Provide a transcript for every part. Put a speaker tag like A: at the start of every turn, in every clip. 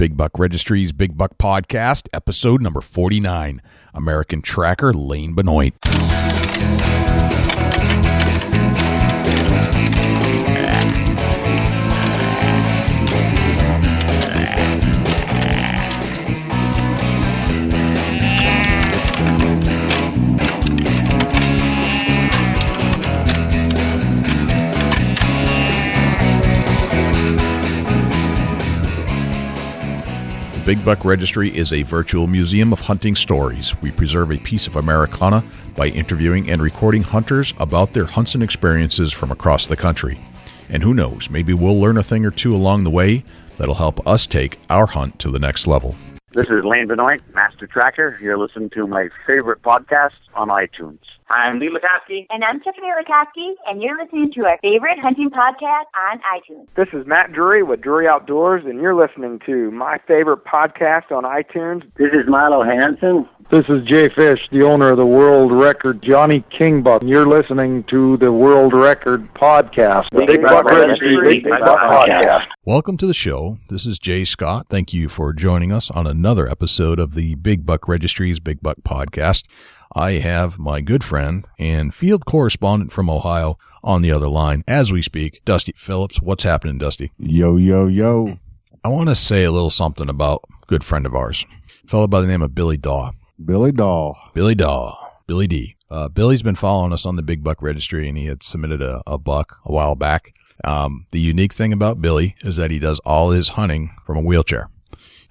A: Big Buck Registries Big Buck Podcast, episode number 49. American tracker Lane Benoit. Big Buck Registry is a virtual museum of hunting stories. We preserve a piece of Americana by interviewing and recording hunters about their hunts and experiences from across the country. And who knows, maybe we'll learn a thing or two along the way that'll help us take our hunt to the next level.
B: This is Lane Benoit, Master Tracker. You're listening to my favorite podcast on iTunes.
C: I'm Lee Lakosky.
D: And I'm Tiffany Lakosky, and you're listening to our favorite hunting podcast on iTunes.
E: This is Matt Drury with Drury Outdoors, and you're listening to my favorite podcast on iTunes.
C: This is Milo Hansen.
F: This is Jay Fish, the owner of the World Record Johnny Kingbuck. And you're listening to the World Record Podcast.
C: The Big Buck Registry Big Buck Podcast.
A: Welcome to the show. This is Jay Scott. Thank you for joining us on another episode of the Big Buck Registries Big Buck Podcast. I have my good friend and field correspondent from Ohio on the other line as we speak, Dusty Phillips. What's happening, Dusty?
F: Yo, yo, yo.
A: I want to say a little something about a good friend of ours, a fellow by the name of Billy Daw.
F: Billy Daw.
A: Billy Daw. Billy D. Uh, Billy's been following us on the Big Buck Registry, and he had submitted a, a buck a while back. Um, the unique thing about Billy is that he does all his hunting from a wheelchair,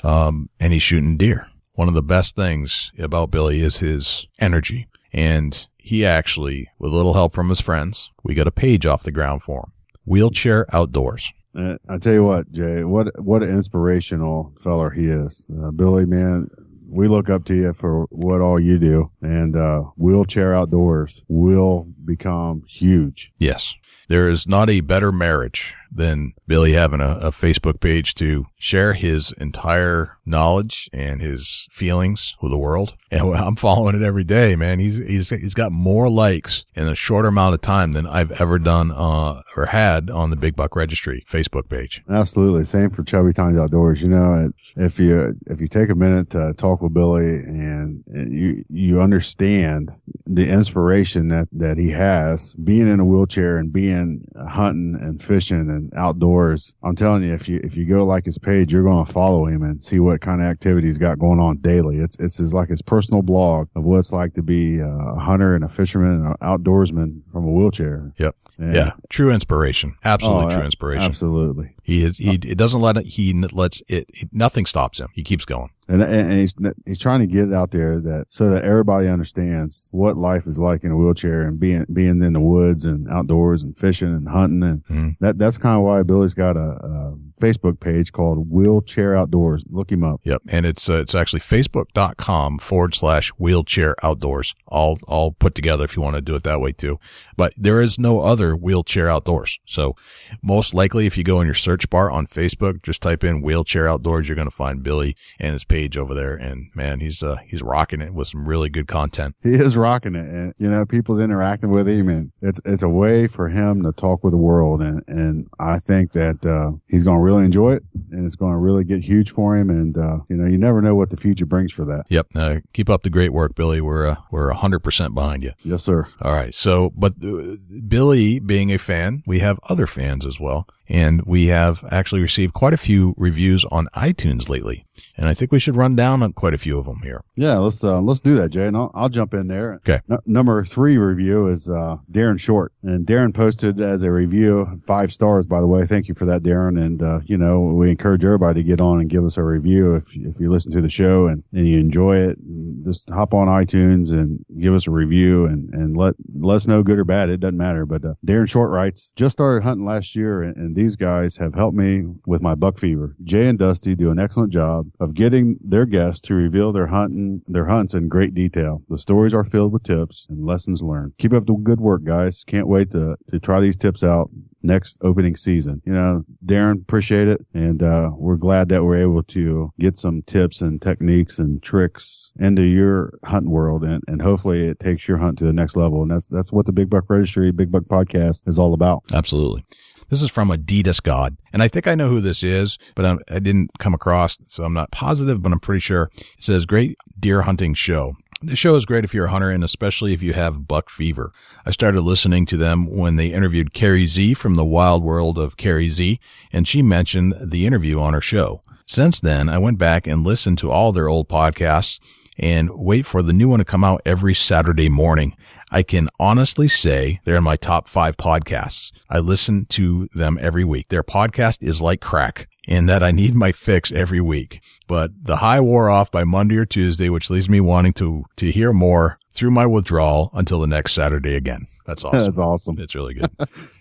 A: um, and he's shooting deer one of the best things about Billy is his energy. And he actually, with a little help from his friends, we got a page off the ground for him. Wheelchair Outdoors.
F: Uh, I tell you what, Jay, what what an inspirational feller he is. Uh, Billy, man, we look up to you for what all you do, and uh, Wheelchair Outdoors will become huge.
A: Yes. There is not a better marriage than Billy having a, a, Facebook page to share his entire knowledge and his feelings with the world. And I'm following it every day, man. He's, he's, he's got more likes in a shorter amount of time than I've ever done, uh, or had on the Big Buck Registry Facebook page.
F: Absolutely. Same for Chubby Times Outdoors. You know, if you, if you take a minute to talk with Billy and, you, you understand the inspiration that, that he has being in a wheelchair and being hunting and fishing and outdoors. I'm telling you, if you, if you go like his page, you're going to follow him and see what kind of activities he's got going on daily. It's, it's his, like his personal blog of what it's like to be uh, a hunter and a fisherman and an outdoorsman from a wheelchair.
A: Yep. And yeah. True inspiration. Absolutely oh, true inspiration.
F: Absolutely.
A: He is, he, it doesn't let it, he lets it, nothing stops him. He keeps going.
F: And, and he's, he's trying to get it out there that so that everybody understands what life is like in a wheelchair and being, being in the woods and outdoors and fishing and hunting. And mm-hmm. that, that's kind of why Billy's got a, a, Facebook page called Wheelchair Outdoors. Look him up.
A: Yep. And it's, uh, it's actually facebook.com forward slash wheelchair outdoors. All, all put together if you want to do it that way too. But there is no other wheelchair outdoors. So most likely if you go in your search bar on Facebook, just type in wheelchair outdoors, you're going to find Billy and his page over there, and man, he's uh, he's rocking it with some really good content.
F: He is rocking it, and you know, people's interacting with him, and it's it's a way for him to talk with the world, and and I think that uh, he's going to really enjoy it, and it's going to really get huge for him, and uh, you know, you never know what the future brings for that.
A: Yep, uh, keep up the great work, Billy. We're uh, we're hundred percent behind you.
F: Yes, sir.
A: All right, so but uh, Billy being a fan, we have other fans as well, and we have actually received quite a few reviews on iTunes lately and I think we should run down on quite a few of them here.
F: Yeah, let's uh, let's do that, Jay, and I'll, I'll jump in there.
A: Okay.
F: N- number three review is uh, Darren Short, and Darren posted as a review five stars. By the way, thank you for that, Darren. And uh, you know, we encourage everybody to get on and give us a review if if you listen to the show and, and you enjoy it. Just hop on iTunes and give us a review and and let let us know good or bad. It doesn't matter. But uh, Darren Short writes, just started hunting last year, and, and these guys have helped me with my buck fever. Jay and Dusty do an excellent job of getting their guests to reveal their hunting, their hunts in great detail. The stories are filled with tips and lessons learned. Keep up the good work, guys. Can't wait to, to try these tips out next opening season. You know, Darren, appreciate it. And, uh, we're glad that we're able to get some tips and techniques and tricks into your hunting world. And, and hopefully it takes your hunt to the next level. And that's, that's what the Big Buck Registry, Big Buck podcast is all about.
A: Absolutely. This is from Adidas God. And I think I know who this is, but I'm, I didn't come across, so I'm not positive, but I'm pretty sure. It says, Great Deer Hunting Show. This show is great if you're a hunter and especially if you have buck fever. I started listening to them when they interviewed Carrie Z from the wild world of Carrie Z, and she mentioned the interview on her show. Since then, I went back and listened to all their old podcasts and wait for the new one to come out every Saturday morning. I can honestly say they're in my top five podcasts. I listen to them every week. Their podcast is like crack in that I need my fix every week. But the high wore off by Monday or Tuesday, which leaves me wanting to, to hear more through my withdrawal until the next Saturday again. That's awesome.
F: That's awesome.
A: It's really good.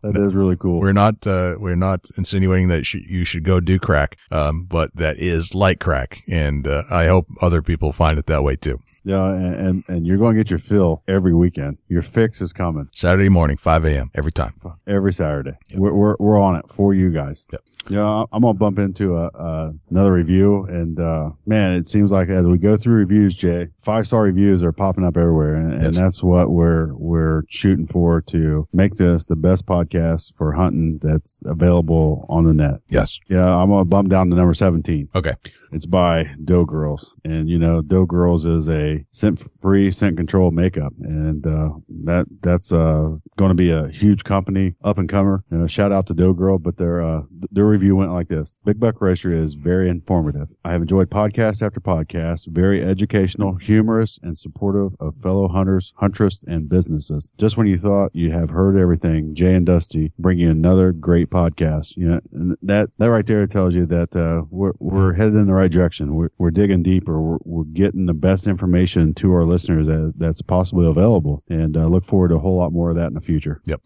F: That is really cool.
A: We're not uh, we're not insinuating that sh- you should go do crack, um, but that is like crack, and uh, I hope other people find it that way too.
F: Yeah, and, and, and you're going to get your fill every weekend. Your fix is coming
A: Saturday morning, five a.m. every time.
F: every Saturday. We're, we're, we're on it for you guys.
A: Yep.
F: Yeah, I'm going to bump into a, a, another review. And, uh, man, it seems like as we go through reviews, Jay, five star reviews are popping up everywhere. And, and that's what we're, we're shooting for to make this the best podcast for hunting that's available on the net.
A: Yes.
F: Yeah, I'm to bump down to number 17.
A: Okay.
F: It's by Doe Girls. And, you know, Doe Girls is a scent free, scent control makeup. And, uh, that, that's, uh, going to be a huge company up and comer. You know, shout out to Doe Girl, but their, uh, their review went like this. Big Buck Registry is very informative. I have enjoyed podcast after podcast, very educational, humorous, and supportive of fellow hunters, huntress, and businesses. Just when you thought you have heard everything, Jay and Dusty bring you another great podcast. You know, that, that right there tells you that, uh, we're, we're headed in the right direction. We're, we're digging deeper. We're, we're getting the best information to our listeners as, that's possibly available and, uh, look forward to a whole lot more of that in the future.
A: Yep.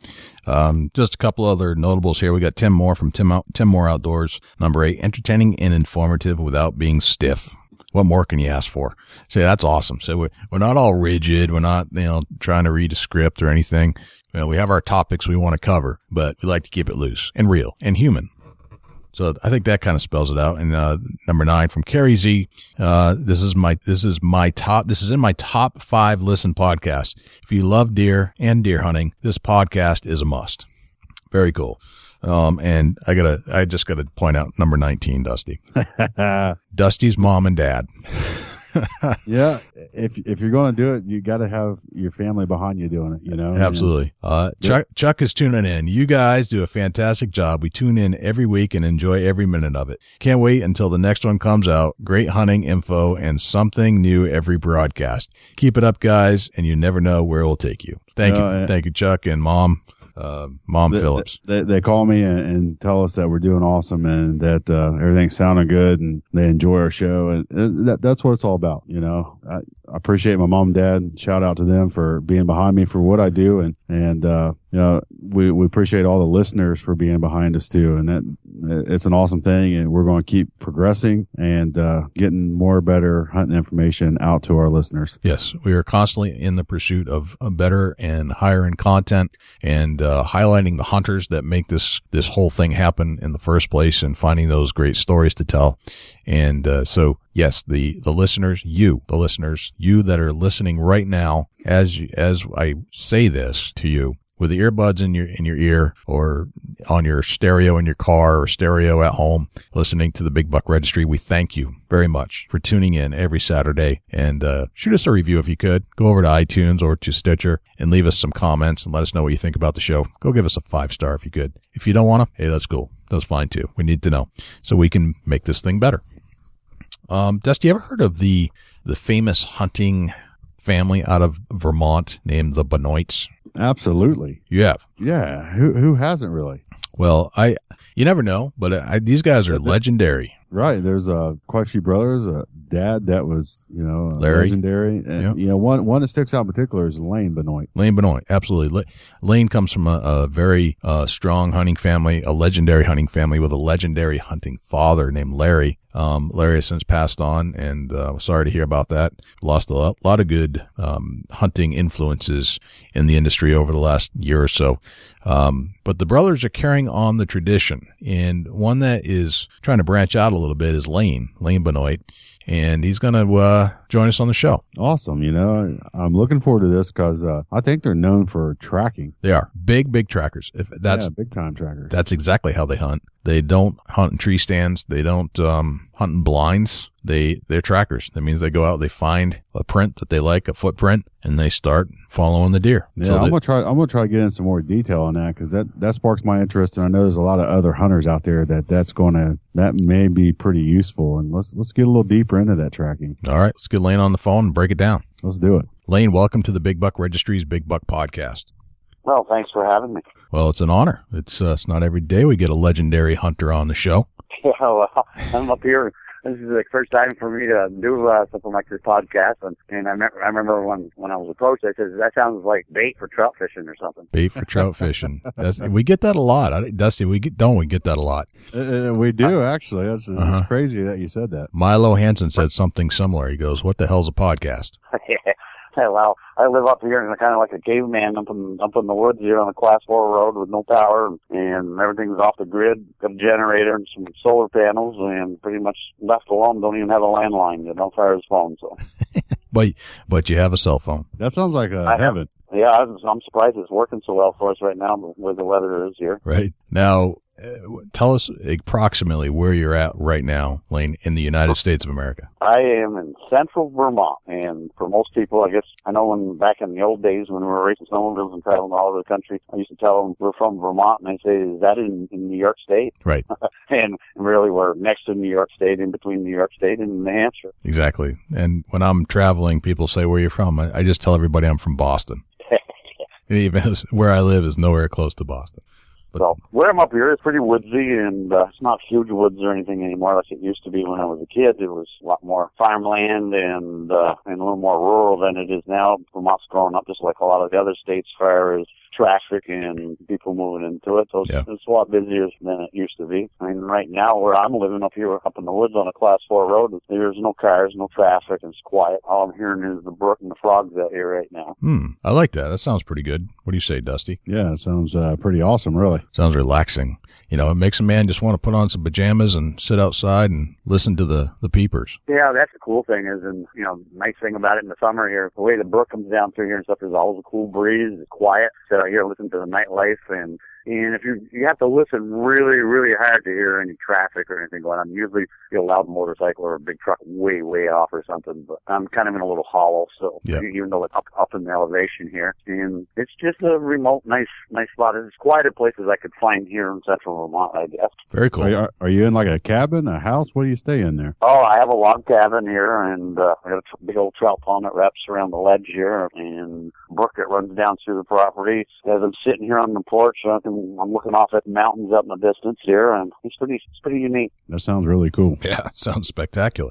A: Um, just a couple other notables here. We got Tim Moore from Tim Tim Moore Outdoors. Number eight, entertaining and informative without being stiff. What more can you ask for? So that's awesome. So we're, we're not all rigid. We're not, you know, trying to read a script or anything. You know, we have our topics we want to cover, but we like to keep it loose and real and human. So I think that kind of spells it out. And uh, number nine from Carrie Z. Uh, this is my this is my top. This is in my top five listen podcast. If you love deer and deer hunting, this podcast is a must. Very cool. Um, and I gotta, I just gotta point out number 19, Dusty. Dusty's mom and dad.
F: yeah. If, if you're going to do it, you got to have your family behind you doing it, you know?
A: Absolutely. Uh, Chuck, Chuck is tuning in. You guys do a fantastic job. We tune in every week and enjoy every minute of it. Can't wait until the next one comes out. Great hunting info and something new every broadcast. Keep it up, guys, and you never know where it will take you. Thank
F: No,
A: you. Thank you, Chuck and mom, uh, mom
F: They-
A: Phillips.
F: They, they call me and, and tell us that we're doing awesome and that uh, everything's sounding good and they enjoy our show and, and that, that's what it's all about. You know, I, I appreciate my mom and dad. Shout out to them for being behind me for what I do and and uh, you know we we appreciate all the listeners for being behind us too. And that it's an awesome thing and we're going to keep progressing and uh, getting more better hunting information out to our listeners.
A: Yes, we are constantly in the pursuit of uh, better and higher end content and uh, highlighting the hunters that make this this whole thing happen in the first place and finding those great stories to tell. And uh, so, yes, the the listeners, you, the listeners, you that are listening right now, as as I say this to you. With the earbuds in your in your ear, or on your stereo in your car, or stereo at home, listening to the Big Buck Registry, we thank you very much for tuning in every Saturday. And uh, shoot us a review if you could. Go over to iTunes or to Stitcher and leave us some comments and let us know what you think about the show. Go give us a five star if you could. If you don't want to, hey, that's cool. That's fine too. We need to know so we can make this thing better. Um, Dusty, you ever heard of the the famous hunting family out of Vermont named the Benoits?
F: Absolutely.
A: You have.
F: Yeah. Who who hasn't really?
A: Well, I you never know, but I, these guys are legendary.
F: Right. There's uh, quite a few brothers. A dad that was, you know, uh,
A: Larry.
F: legendary. And,
A: Yep.
F: You know, one one that sticks out in particular is Lane Benoit.
A: Lane Benoit, absolutely. Lane comes from a, a very uh, strong hunting family, a legendary hunting family with a legendary hunting father named Larry. Um, Larry has since passed on, and uh, sorry to hear about that. Lost a lot, lot of good um, hunting influences in the industry over the last year or so. Um, but the brothers are carrying on the tradition, and one that is trying to branch out a little bit is Lane, Lane Benoit. and he's going to uh, join us on the show.
F: Awesome. You know, I'm looking forward to this because uh, I think they're known for tracking.
A: They are big, big trackers. If that's
F: yeah, big time trackers.
A: that's exactly how they hunt. They don't hunt in tree stands. They don't um, hunt in blinds. They they're trackers. That means they go out, they find a print that they like, a footprint, and they start following the deer.
F: Yeah,
A: So
F: I'm gonna try. I'm gonna try to get in some more detail on that because that that sparks my interest, and I know there's a lot of other hunters out there that that's gonna that may be pretty useful. And let's let's get a little deeper into that tracking.
A: all right, let's get Lane on the phone and break it down.
F: Let's do it.
A: Lane, welcome to the Big Buck Registry's Big Buck Podcast.
B: Well, thanks for having me.
A: Well, it's an honor. It's uh, it's not every day we get a legendary hunter on the show.
B: Yeah, well, I'm up here. This is the first time for me to do uh, something like this podcast, and, and I remember I remember when when I was approached, I said that sounds like bait for trout fishing or something.
A: Bait for trout fishing. That's, we get that a lot, I, Dusty. We get, don't we get that a lot?
F: Uh, uh, we do actually. That's
A: Uh-huh.
F: it's crazy that you said that.
A: Milo Hansen said something similar. He goes, "What the hell's a podcast?"
B: Yeah, well, I live up here and I kind of like a caveman up in up in the woods here on a class four road with no power and, and everything's off the grid. Got a generator and some solar panels and pretty much left alone. Don't even have a landline. You don't fire his phone. So
A: But but you have a cell phone.
F: That sounds like a
B: I have-
F: heaven.
B: yeah, I'm, I'm surprised it's working so well for us right now with the weather is here.
A: right now Uh, tell us approximately where you're at right now lane in the united states of america
B: I am in central Vermont, and for most people, I guess I know when back in the old days when we were racing snowmobiles and traveling all over the country, I used to tell them we're from Vermont, and they say, "Is that in, in New York State?"
A: Right.
B: and really, we're next to New York State, in between New York State and New Hampshire.
A: exactly and when i'm traveling people say where you're from i, I just tell everybody i'm from boston even where i live is nowhere close to boston But-
B: so where I'm up here is pretty woodsy, and uh, it's not huge woods or anything anymore like it used to be when I was a kid. It was a lot more farmland and uh, and a little more rural than it is now. Vermont's growing up just like a lot of the other states, far as traffic and people moving into it. So it's,
A: Yeah.
B: it's a lot busier than it used to be. I mean, right now where I'm living up here, up in the woods on a class four road, there's no cars, no traffic, and it's quiet. All I'm hearing is the brook and the frogs out here right now.
A: hmm i like that that sounds pretty good what do you say dusty
F: Yeah, it sounds uh, pretty awesome. Really.
A: sounds relaxing you know it makes a man just want to put on some pajamas and sit outside and listen to the the peepers
B: Yeah, that's the cool thing is, and you know, nice thing about it in the summer here, the way the brook comes down through here and stuff, there's always a cool breeze, it's quiet. Sit out here, listen to the nightlife, and and if you you have to listen really, really hard to hear any traffic or anything going on. Usually, you know, a loud motorcycle or a big truck way, way off or something. But I'm kind of in a little hollow, so
A: Yeah.
B: even though it's up up in the elevation here, and it's just a remote, nice, nice spot. It's as quiet a place as I could find here in central Vermont, I guess.
A: very cool
F: Are, you, are you in like a cabin, a house? What do you stay in there?
B: Oh, I have a log cabin here, and uh, I got a big old trout pond that wraps around the ledge here, and brook that runs down through the property. As I'm sitting here on the porch, I can, I'm looking off at the mountains up in the distance here, and it's pretty, it's pretty unique.
F: That sounds really cool.
A: yeah sounds spectacular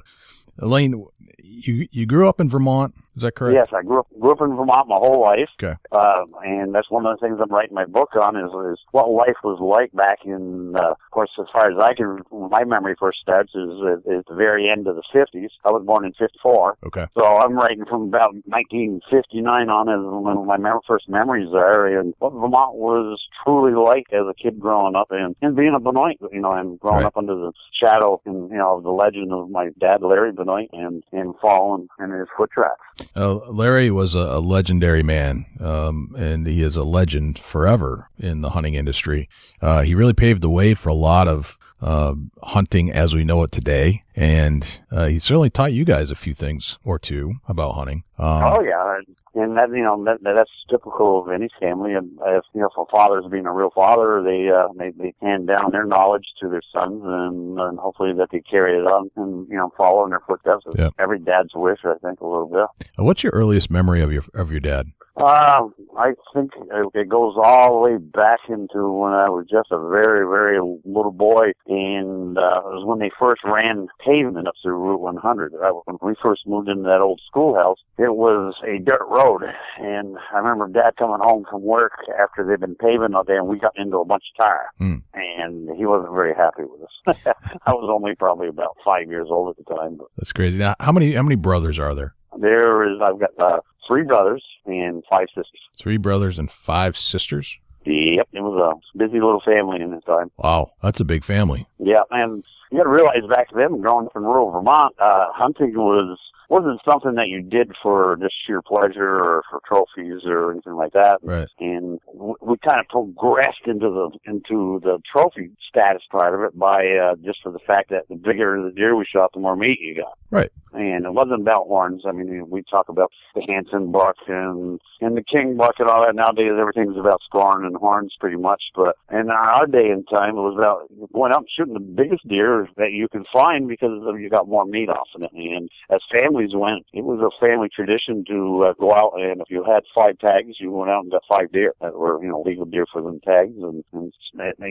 A: elaine you you grew up in vermont is that correct
B: Yes, I grew up grew up in Vermont my whole life.
A: Okay.
B: Uh, and that's one of the things I'm writing my book on is, is what life was like back in, uh, of course, as far as I can, my memory first starts is, at the very end of the 50s. I was born in 54.
A: okay
B: So I'm writing from about 1959 on as when my mem- first memories are, and what Vermont was truly like as a kid growing up, and, and being a Benoit, you know, and growing
A: Right.
B: up under the shadow and you know of the legend of my dad Larry Benoit, and and following in his foot tracks.
A: Uh, Larry was a, a legendary man, um, and he is a legend forever in the hunting industry. Uh, he really paved the way for a lot of uh, hunting as we know it today, and uh, he certainly taught you guys a few things or two about hunting. Um,
B: oh yeah, and that you know that, that's typical of any family. And if you know, for fathers being a real father, they uh, they, they hand down their knowledge to their sons, and, and hopefully that they carry it on and you know follow in their footsteps.
A: Yeah.
B: Every dad's wish, I think, a little bit.
A: What's your earliest memory of your of your dad?
B: Uh, I think it it goes all the way back into when I was just a very, very little boy, and uh, it was when they first ran pavement up through Route 100. I, when we first moved into that old schoolhouse, it was a dirt road, and I remember Dad coming home from work after they'd been paving all day, and we got into a bunch of tar,
A: Hmm.
B: and he wasn't very happy with us. I was only probably about five years old at the time, but
A: That's crazy. Now, how many how many brothers are there?
B: there is I've got uh, three brothers and five sisters.
A: Three brothers and five sisters.
B: Yep, it was a busy little family in this time.
A: Wow, that's a big family.
B: Yeah, and you got to realize back then, growing up in rural Vermont, uh, hunting was wasn't something that you did for just sheer pleasure or for trophies or anything like that.
A: Right.
B: And w- we kind of progressed into the into the trophy status part of it by uh, just for the fact that the bigger the deer we shot, the more meat you got.
A: Right.
B: And it wasn't about horns. I mean, we talk about the Hansen buck and and the King buck and all that. Nowadays, everything's about scoring and horns pretty much. But in our day and time, it was about going out and shooting the biggest deer that you can find because you got more meat off of it. And as families went, it was a family tradition to uh, go out and if you had five tags, you went out and got five deer that were you know legal deer for them tags. And, and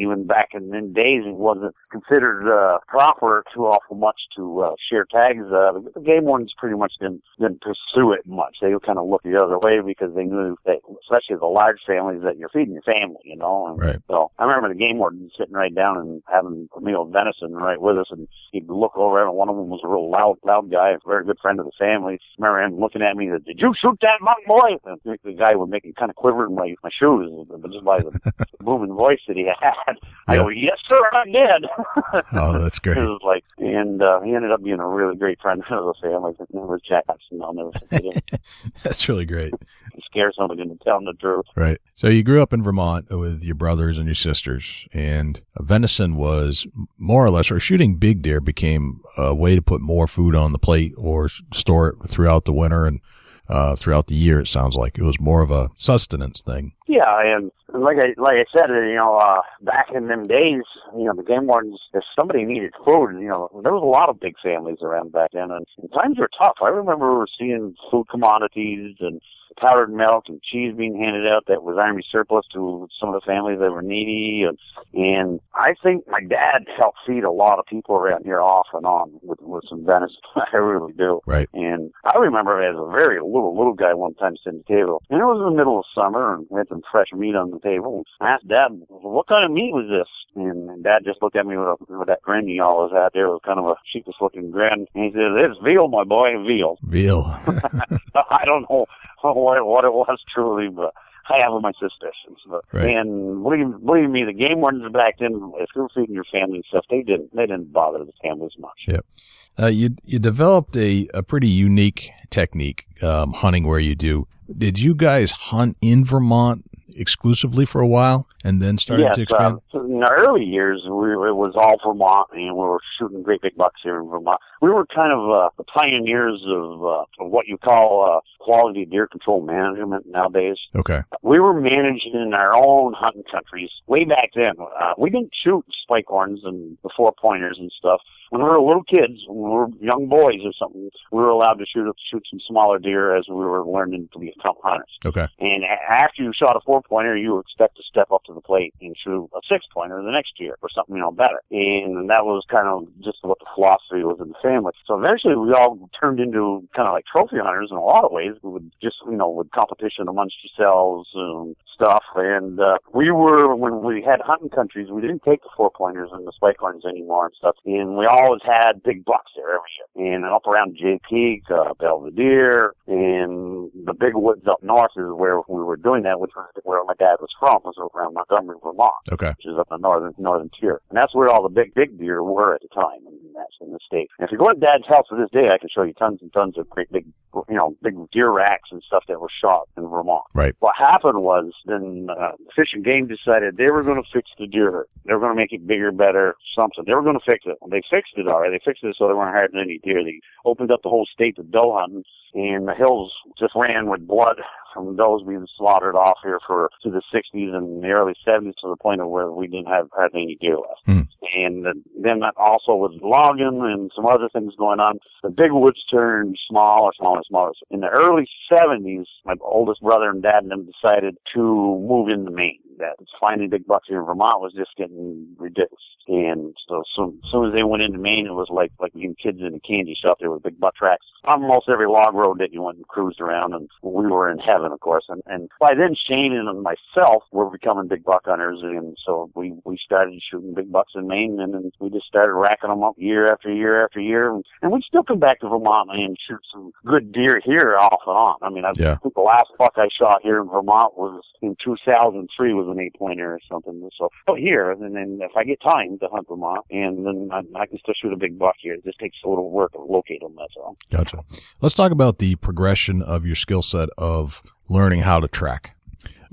B: even back in then days, it wasn't considered uh, proper too awful much to uh, share tags. Uh, the game wardens pretty much didn't didn't pursue it much. They would kind of look the other way because they knew that, especially the large families, that you're feeding your family, you know. And
A: Right.
B: So I remember the game warden sitting right down and having a meal of venison right with us, and he'd look over and one of them was a real loud, loud guy, a very good friend the family. I remember him looking at me. Said, "Did you shoot that mountain boy?" And the guy would make me kind of quiver in my my shoes, but just by the booming voice that he had. I
A: Yeah.
B: go, "Yes, sir, I did."
A: Oh, that's great.
B: It was like, and uh, he ended up being a really great friend of the family. His name was Jackson. I'll never forget him.
A: That's really great.
B: He scared somebody into telling the truth.
A: Right. So you grew up in Vermont with your brothers and your sisters, and venison was more or less, or shooting big deer became a way to put more food on the plate or store it throughout the winter and uh, throughout the year. It sounds like it was more of a sustenance thing.
B: Yeah, and like I like I said, you know, uh, back in them days, you know, the game wardens, if somebody needed food, you know, there was a lot of big families around back then, and, and times were tough. I remember seeing food commodities and powdered milk and cheese being handed out that was army surplus to some of the families that were needy, and and I think my dad helped feed a lot of people around here off and on with with some venison. I really do.
A: Right.
B: And I remember as a very little little guy one time sitting at the table, and it was in the middle of summer, and we had some fresh meat on the table. I asked Dad, "What kind of meat was this?" And, and Dad just looked at me with, a, with that grin he always had there, it was kind of a sheepish looking grin, and he said, "It's veal, my boy, veal."
A: Veal.
B: I don't know what it, what it was truly, but I have my suspicions. But,
A: Right.
B: And believe believe me, the game wardens back then, if you were feeding your family and stuff, they didn't they didn't bother the families much.
A: Uh, you you developed a, a pretty unique technique um, hunting where you do. Did you guys hunt in Vermont exclusively for a while and then started
B: yes,
A: to expand?
B: Uh, in the early years, we it was all Vermont, and we were shooting great big bucks here in Vermont. We were kind of uh, the pioneers of, uh, of what you call uh, quality deer control management nowadays.
A: okay.
B: We were managing in our own hunting countries way back then. Uh, we didn't shoot spike horns and the four pointers and stuff. When we were little kids, when we were young boys or something, we were allowed to shoot shoot some smaller deer as we were learning to become hunters.
A: Okay.
B: And after you shot a four pointer, you expect to step up to the plate and shoot a six pointer the next year or something, you know, better. And that was kind of just what the philosophy was in the family. So eventually we all turned into kind of like trophy hunters in a lot of ways. We would just, you know, with competition amongst yourselves and stuff. And, uh, we were, when we had hunting countries, we didn't take the four pointers and the spike horns anymore and stuff. And we always had big bucks there every year. And up around Jay Peak, uh, Belvidere, and the big woods up north is where we were doing that, which was where my dad was from, was around Montgomery, Vermont,
A: Okay.
B: which is up in the northern northern tier. And that's where all the big big deer were at the time, and that's in the state. And if you go to Dad's house to this day, I can show you tons and tons of great big, you know, big deer racks and stuff that were shot in Vermont.
A: Right.
B: What happened was then uh, Fish and Game decided they were going to fix the deer. They were going to make it bigger, better, something. They were going to fix it. They fixed it all right. They fixed it so they weren't hurting any deer. They opened up the whole state to doe hunting, and the hills just ran with blood from does being slaughtered off here for to the 60s and the early 70s to the point of where we didn't have hardly any deer left.
A: Hmm.
B: And then that also with logging and some other things going on, the big woods turned smaller, smaller, smaller. In the early 70s, my oldest brother and dad and them decided to move into Maine. That finding big bucks here in Vermont was just getting ridiculous. And so, so soon as they went into Maine, it was like like being kids in a candy shop. There were big buck tracks on almost every log road that you went and cruised around, and we were in heaven, of course. And, and by then, Shane and myself were becoming big buck hunters, and so we we started shooting big bucks in Maine, and then we just started racking them up year after year after year, and, and we'd still come back to Vermont and shoot some good deer here off and on. I mean, I
A: Yeah.
B: think the last buck I shot here in Vermont was in 2003 was an eight pointer or something. So out here, and then if I get time to hunt Vermont, and then I, I can still shoot a big buck here. It just takes a little work to locate them. That's all.
A: Gotcha. Let's talk about the progression of your skill set of learning how to track.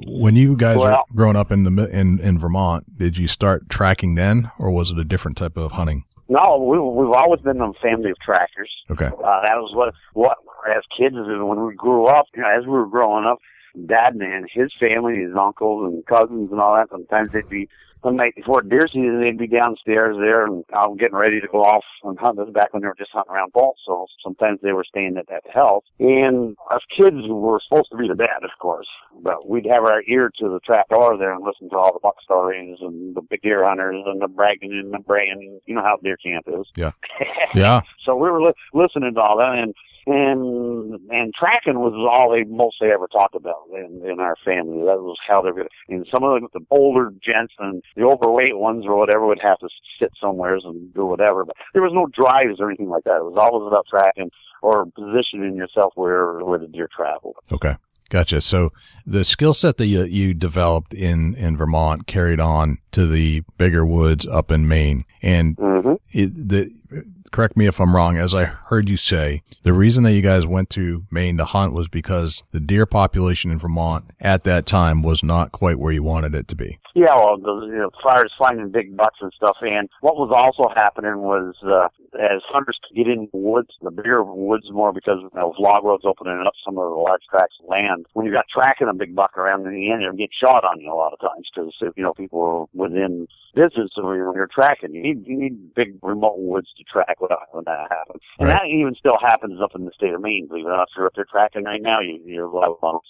A: When you guys were growing up in the in in Vermont, did you start tracking then, or was it a different type of hunting?
B: No, we, we've always been a family of trackers.
A: Okay.
B: Uh, that was what what as kids when we grew up. You know, as we were growing up, Dad and his family, his uncles and cousins and all that. Sometimes they'd be the night before deer season, they'd be downstairs there and I'm getting ready to go off and hunt. This back when they were just hunting around bolts, so sometimes they were staying at that house. And us kids were supposed to be the bad, of course, but we'd have our ear to the trap door there and listen to all the buck stories and the big deer hunters and the bragging and the braying. You know how deer camp is.
A: Yeah. Yeah.
B: So we were li- listening to all that, and and and tracking was all they mostly ever talked about in, in our family. That was how they were. And some of the, the older gents and the overweight ones or whatever would have to sit somewheres and do whatever. But there was no drives or anything like that. It was always about tracking or positioning yourself where where the deer traveled.
A: Okay. Gotcha. So the skill set that you, you developed in, in Vermont carried on to the bigger woods up in Maine. And
B: Mm-hmm.
A: it, the, correct me if I'm wrong. As I heard you say, the reason that you guys went to Maine to hunt was because the deer population in Vermont at that time was not quite where you wanted it to be.
B: Yeah, well, the, you know, as far as finding big bucks and stuff, and what was also happening was uh, as hunters could get in the woods, the bigger woods more because you know, log roads opening up some of the large tracts of land. When you got tracking a big buck around in the end, you'll get shot on you a lot of times because you know people are within distance of when you're tracking. You need you need big remote woods to track when, when that happens, and
A: Right.
B: that even still happens up in the state of Maine. Believe it or not, if you're up there tracking right now, you, you're liable on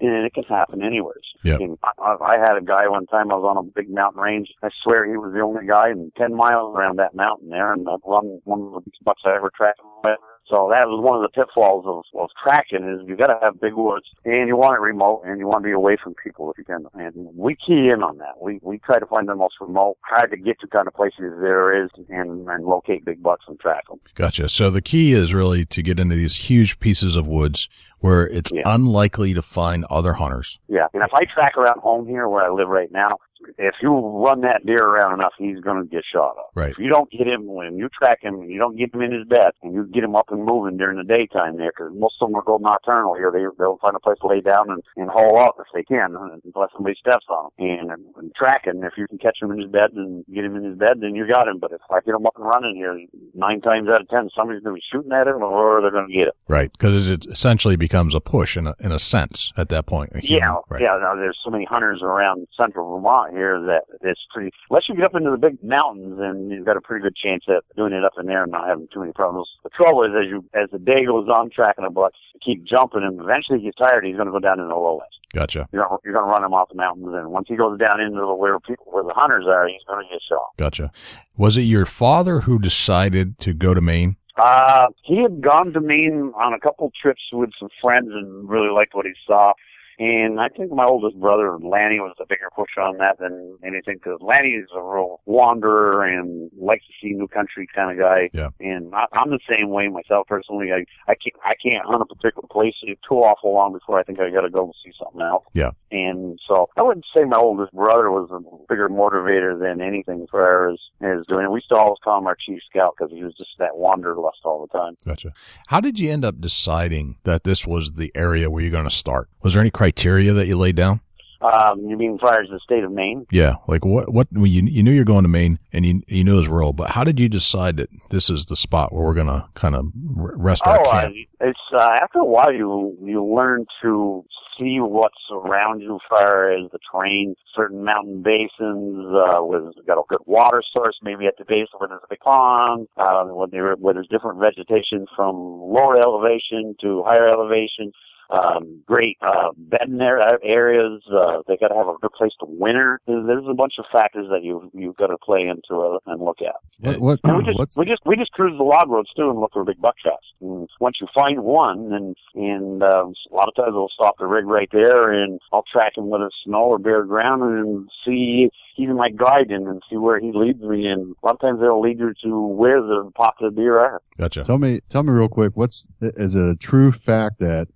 B: and it can happen anywhere.
A: Yep.
B: And I, I had a guy one time. I was on a big mountain range. I swear he was the only guy in ten miles around that mountain there, and I've run one of the biggest bucks I ever tracked. So that was one of the pitfalls of, of tracking is you've got to have big woods and you want it remote and you want to be away from people if you can. And we key in on that. We we try to find the most remote, hard to get to kind of places there is and and locate big bucks and track them.
A: Gotcha. So the key is really to get into these huge pieces of woods where it's
B: Yeah.
A: unlikely to find other hunters.
B: Yeah, and if I track around home here where I live right now, if you run that deer around enough, he's going to get shot up.
A: Right.
B: If you don't get him when you track him, and you don't get him in his bed, and you get him up and moving during the daytime there, because most of them will go nocturnal here. They they'll find a place to lay down and, and haul out if they can, unless somebody steps on them. And, and tracking, if you can catch him in his bed and get him in his bed, then you got him. But if I get him up and running here, nine times out of ten, somebody's going to be shooting at him, or they're going to get him.
A: Right. Because it's essentially becomes a push in a, in a sense at that point.
B: Yeah,
A: Right.
B: yeah. Now, there's so many hunters around central Vermont here that it's pretty. Unless you get up into the big mountains, and you've got a pretty good chance at doing it up in there and not having too many problems. The trouble is, as you as the day goes on, tracking a buck, you keep jumping, and eventually he gets tired. He's going to go down in the lowlands.
A: Gotcha.
B: You're gonna, you're going to run him off the mountains, and once he goes down into the where people where the hunters are, he's going to get shot.
A: Gotcha. Was it your father who decided to go to Maine?
B: Uh, he had gone to Maine on a couple trips with some friends and really liked what he saw. And I think my oldest brother, Lanny, was a bigger push on that than anything because Lanny is a real wanderer and likes to see new country kind of guy.
A: Yeah.
B: And I, I'm the same way myself personally. I, I can't, I can't hunt a particular place too awful long before I think I got to go and see something else.
A: Yeah.
B: And so I wouldn't say my oldest brother was a bigger motivator than anything as far as, as doing it. We used to always call him our chief scout because he was just that wanderlust all the time.
A: Gotcha. How did you end up deciding that this was the area where you're going to start? Was there any criteria that you laid down?
B: Um, you mean as far as the state of Maine?
A: Yeah. Like what, what, well, you, you knew you're going to Maine and you, you knew it was rural, but how did you decide that this is the spot where we're going to kind of rest our
B: Oh, uh,
A: camp?
B: it's uh, after a while you you learn to see what's around you as far as the terrain. Certain mountain basins uh, with got a good water source, maybe at the base where there's a big pond, uh, where, there, where there's different vegetation from lower elevation to higher elevation. Um, great uh, bedding area- areas. Uh, they got to have a good place to winter. There's, there's a bunch of factors that you you've got to play into it and look at.
F: What, what,
B: And we just
F: what's
B: we just we just cruise the log roads too and look for big buckshots. And once you find one, and and um, a lot of times we'll stop the rig right there, and I'll track him with a snow or bare ground and see even my guide him and see where he leads me. And a lot of times they'll lead you to where the popular deer are.
A: Gotcha.
F: Tell me, tell me real quick. What's is it a true fact that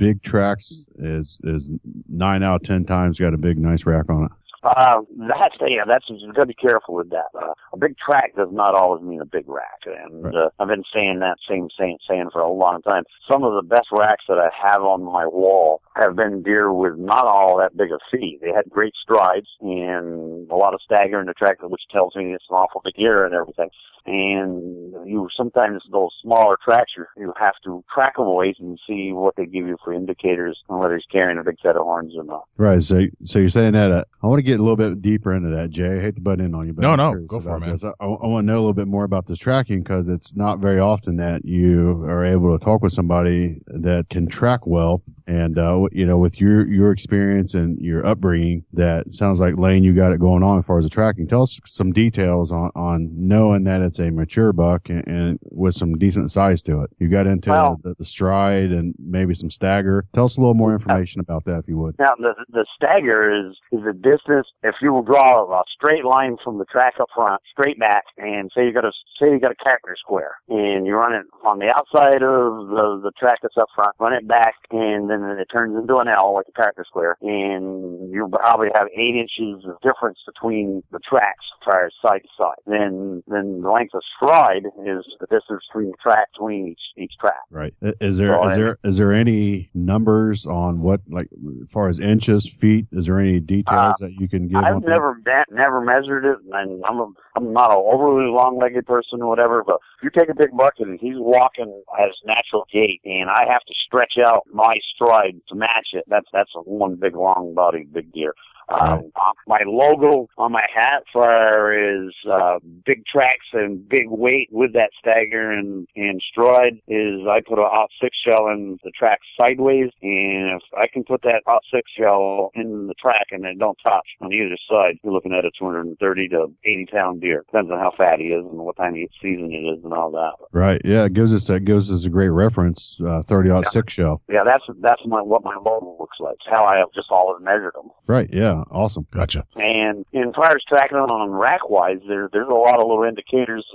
F: big tracks is is nine out of ten times got a big nice rack on it?
B: Uh, that's yeah, that's you got to be careful with that. Uh, a big track does not always mean a big rack, and
F: Right.
B: uh, I've been saying that same saying saying for a long time. Some of the best racks that I have on my wall have been deer with not all that big a feet. They had great strides and a lot of stagger in the track, which tells me it's an awful big ear and everything. And you sometimes those smaller tracks you, you have to track them away and see what they give you for indicators on whether he's carrying a big set of horns or not.
F: Right. So, so you're saying that uh, I want to get a little bit deeper into that, Jay. I hate to butt in on you, but
A: No,
F: I'm
A: no, go for it, man.
F: this. I, I want to know a little bit more about this tracking because it's not very often that you are able to talk with somebody that can track well. And, uh, you know, with your, your experience and your upbringing, that sounds like Lane, you got it going on as far as the tracking. Tell us some details on, on knowing that it's a mature buck and, and with some decent size to it. You got into
B: Well-
F: the, the stride and maybe some stagger. Tell us a little more information about that if you would.
B: Now the the stagger is is the distance. If you will draw a straight line from the track up front, straight back, and say you got a say you got a character square, and you run it on the outside of the the track that's up front, run it back, and then it turns into an L like a character square, and you probably have eight inches of difference between the tracks as far as side to side. Then then the length of stride is the distance between the track between each each track.
F: Right. Is there
B: So
F: is
B: I-
F: there is there any numbers on what like as far as inches, feet? Is there any details uh, that you can give?
B: I've
F: that?
B: never me- never measured it, and I'm a, I'm not a overly long-legged person or whatever. But you take a big bucket and he's walking at his natural gait, and I have to stretch out my stride to match it, that's that's a one big long-bodied big deer. Uh, my logo on my hat for is uh, big tracks and big weight with that stagger and, and stride is I put a aught six shell in the track sideways and if I can put that aught six shell in the track and it don't touch on either side, you're looking at a 230 to 80 pound deer. Depends on how fat he is and what time of season it is and all that.
F: Right. Yeah. It gives us that gives us a great reference. Uh, Thirty aught six shell.
B: Yeah, that's that's my what my logo looks like. It's how I have just always measured them.
F: Right. Yeah. Awesome.
A: Gotcha.
B: And in far as tracking on rack wise, there there's a lot of little indicators.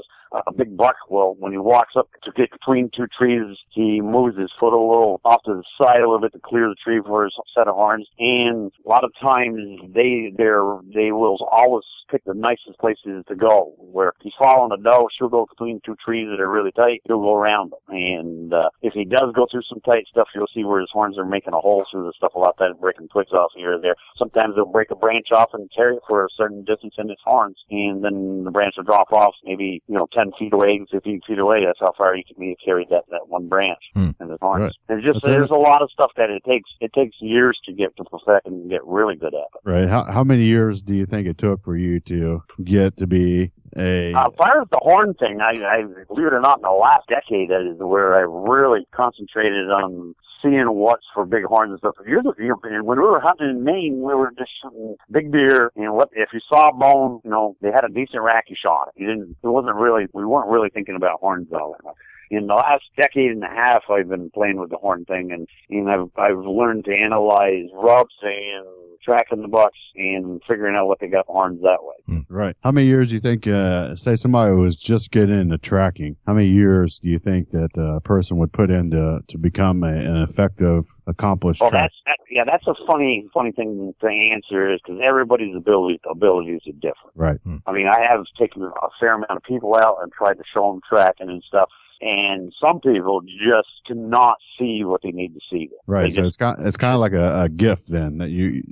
B: A big buck will, when he walks up to get between two trees, he moves his foot a little off to the side a little bit to clear the tree for his set of horns. And a lot of times they they're they will always pick the nicest places to go. Where if he's following a doe, she'll go between two trees that are really tight. He'll go around them. And uh, if he does go through some tight stuff, you'll see where his horns are making a hole through the stuff a lot times, breaking twigs off here or there. Sometimes they'll break a branch off and carry it for a certain distance in its horns, and then the branch will drop off maybe you know ten feet away, fifteen feet away. That's how far you can be to carry that that one branch
A: Hmm.
B: in his horns.
F: Right.
B: There's just
F: That's it.
B: there's a lot of stuff that it takes. It takes years to get to perfect and get really good at it.
F: Right. How how many years do you think it took for you to get to be a
B: Uh, as far as the horn thing, I, I believe it or not, in the last decade, that is where I really concentrated on seeing what's for big horns and stuff. You're, and when we were hunting in Maine, we were just shooting big deer, and what if you saw a bone, you know, they had a decent rack, you shot it. You didn't. It wasn't really. We weren't really thinking about horns all that much. In the last decade and a half, I've been playing with the horn thing, and and I've I've learned to analyze rubs and tracking the bucks and figuring out what they got horns that way.
F: right? How many years do you think? Uh, say somebody was just getting into tracking. How many years do you think that uh, a person would put in to to become a, an effective, accomplished
B: Well,
F: track?
B: that's that, yeah, that's a funny funny thing to answer is because everybody's ability abilities are different.
F: Right.
B: I mean, I have taken a fair amount of people out and tried to show them tracking and stuff, and some people just cannot see what they need to see.
F: Right.
B: They
F: So
B: just,
F: it's kind it's kind of like a, a gift then that you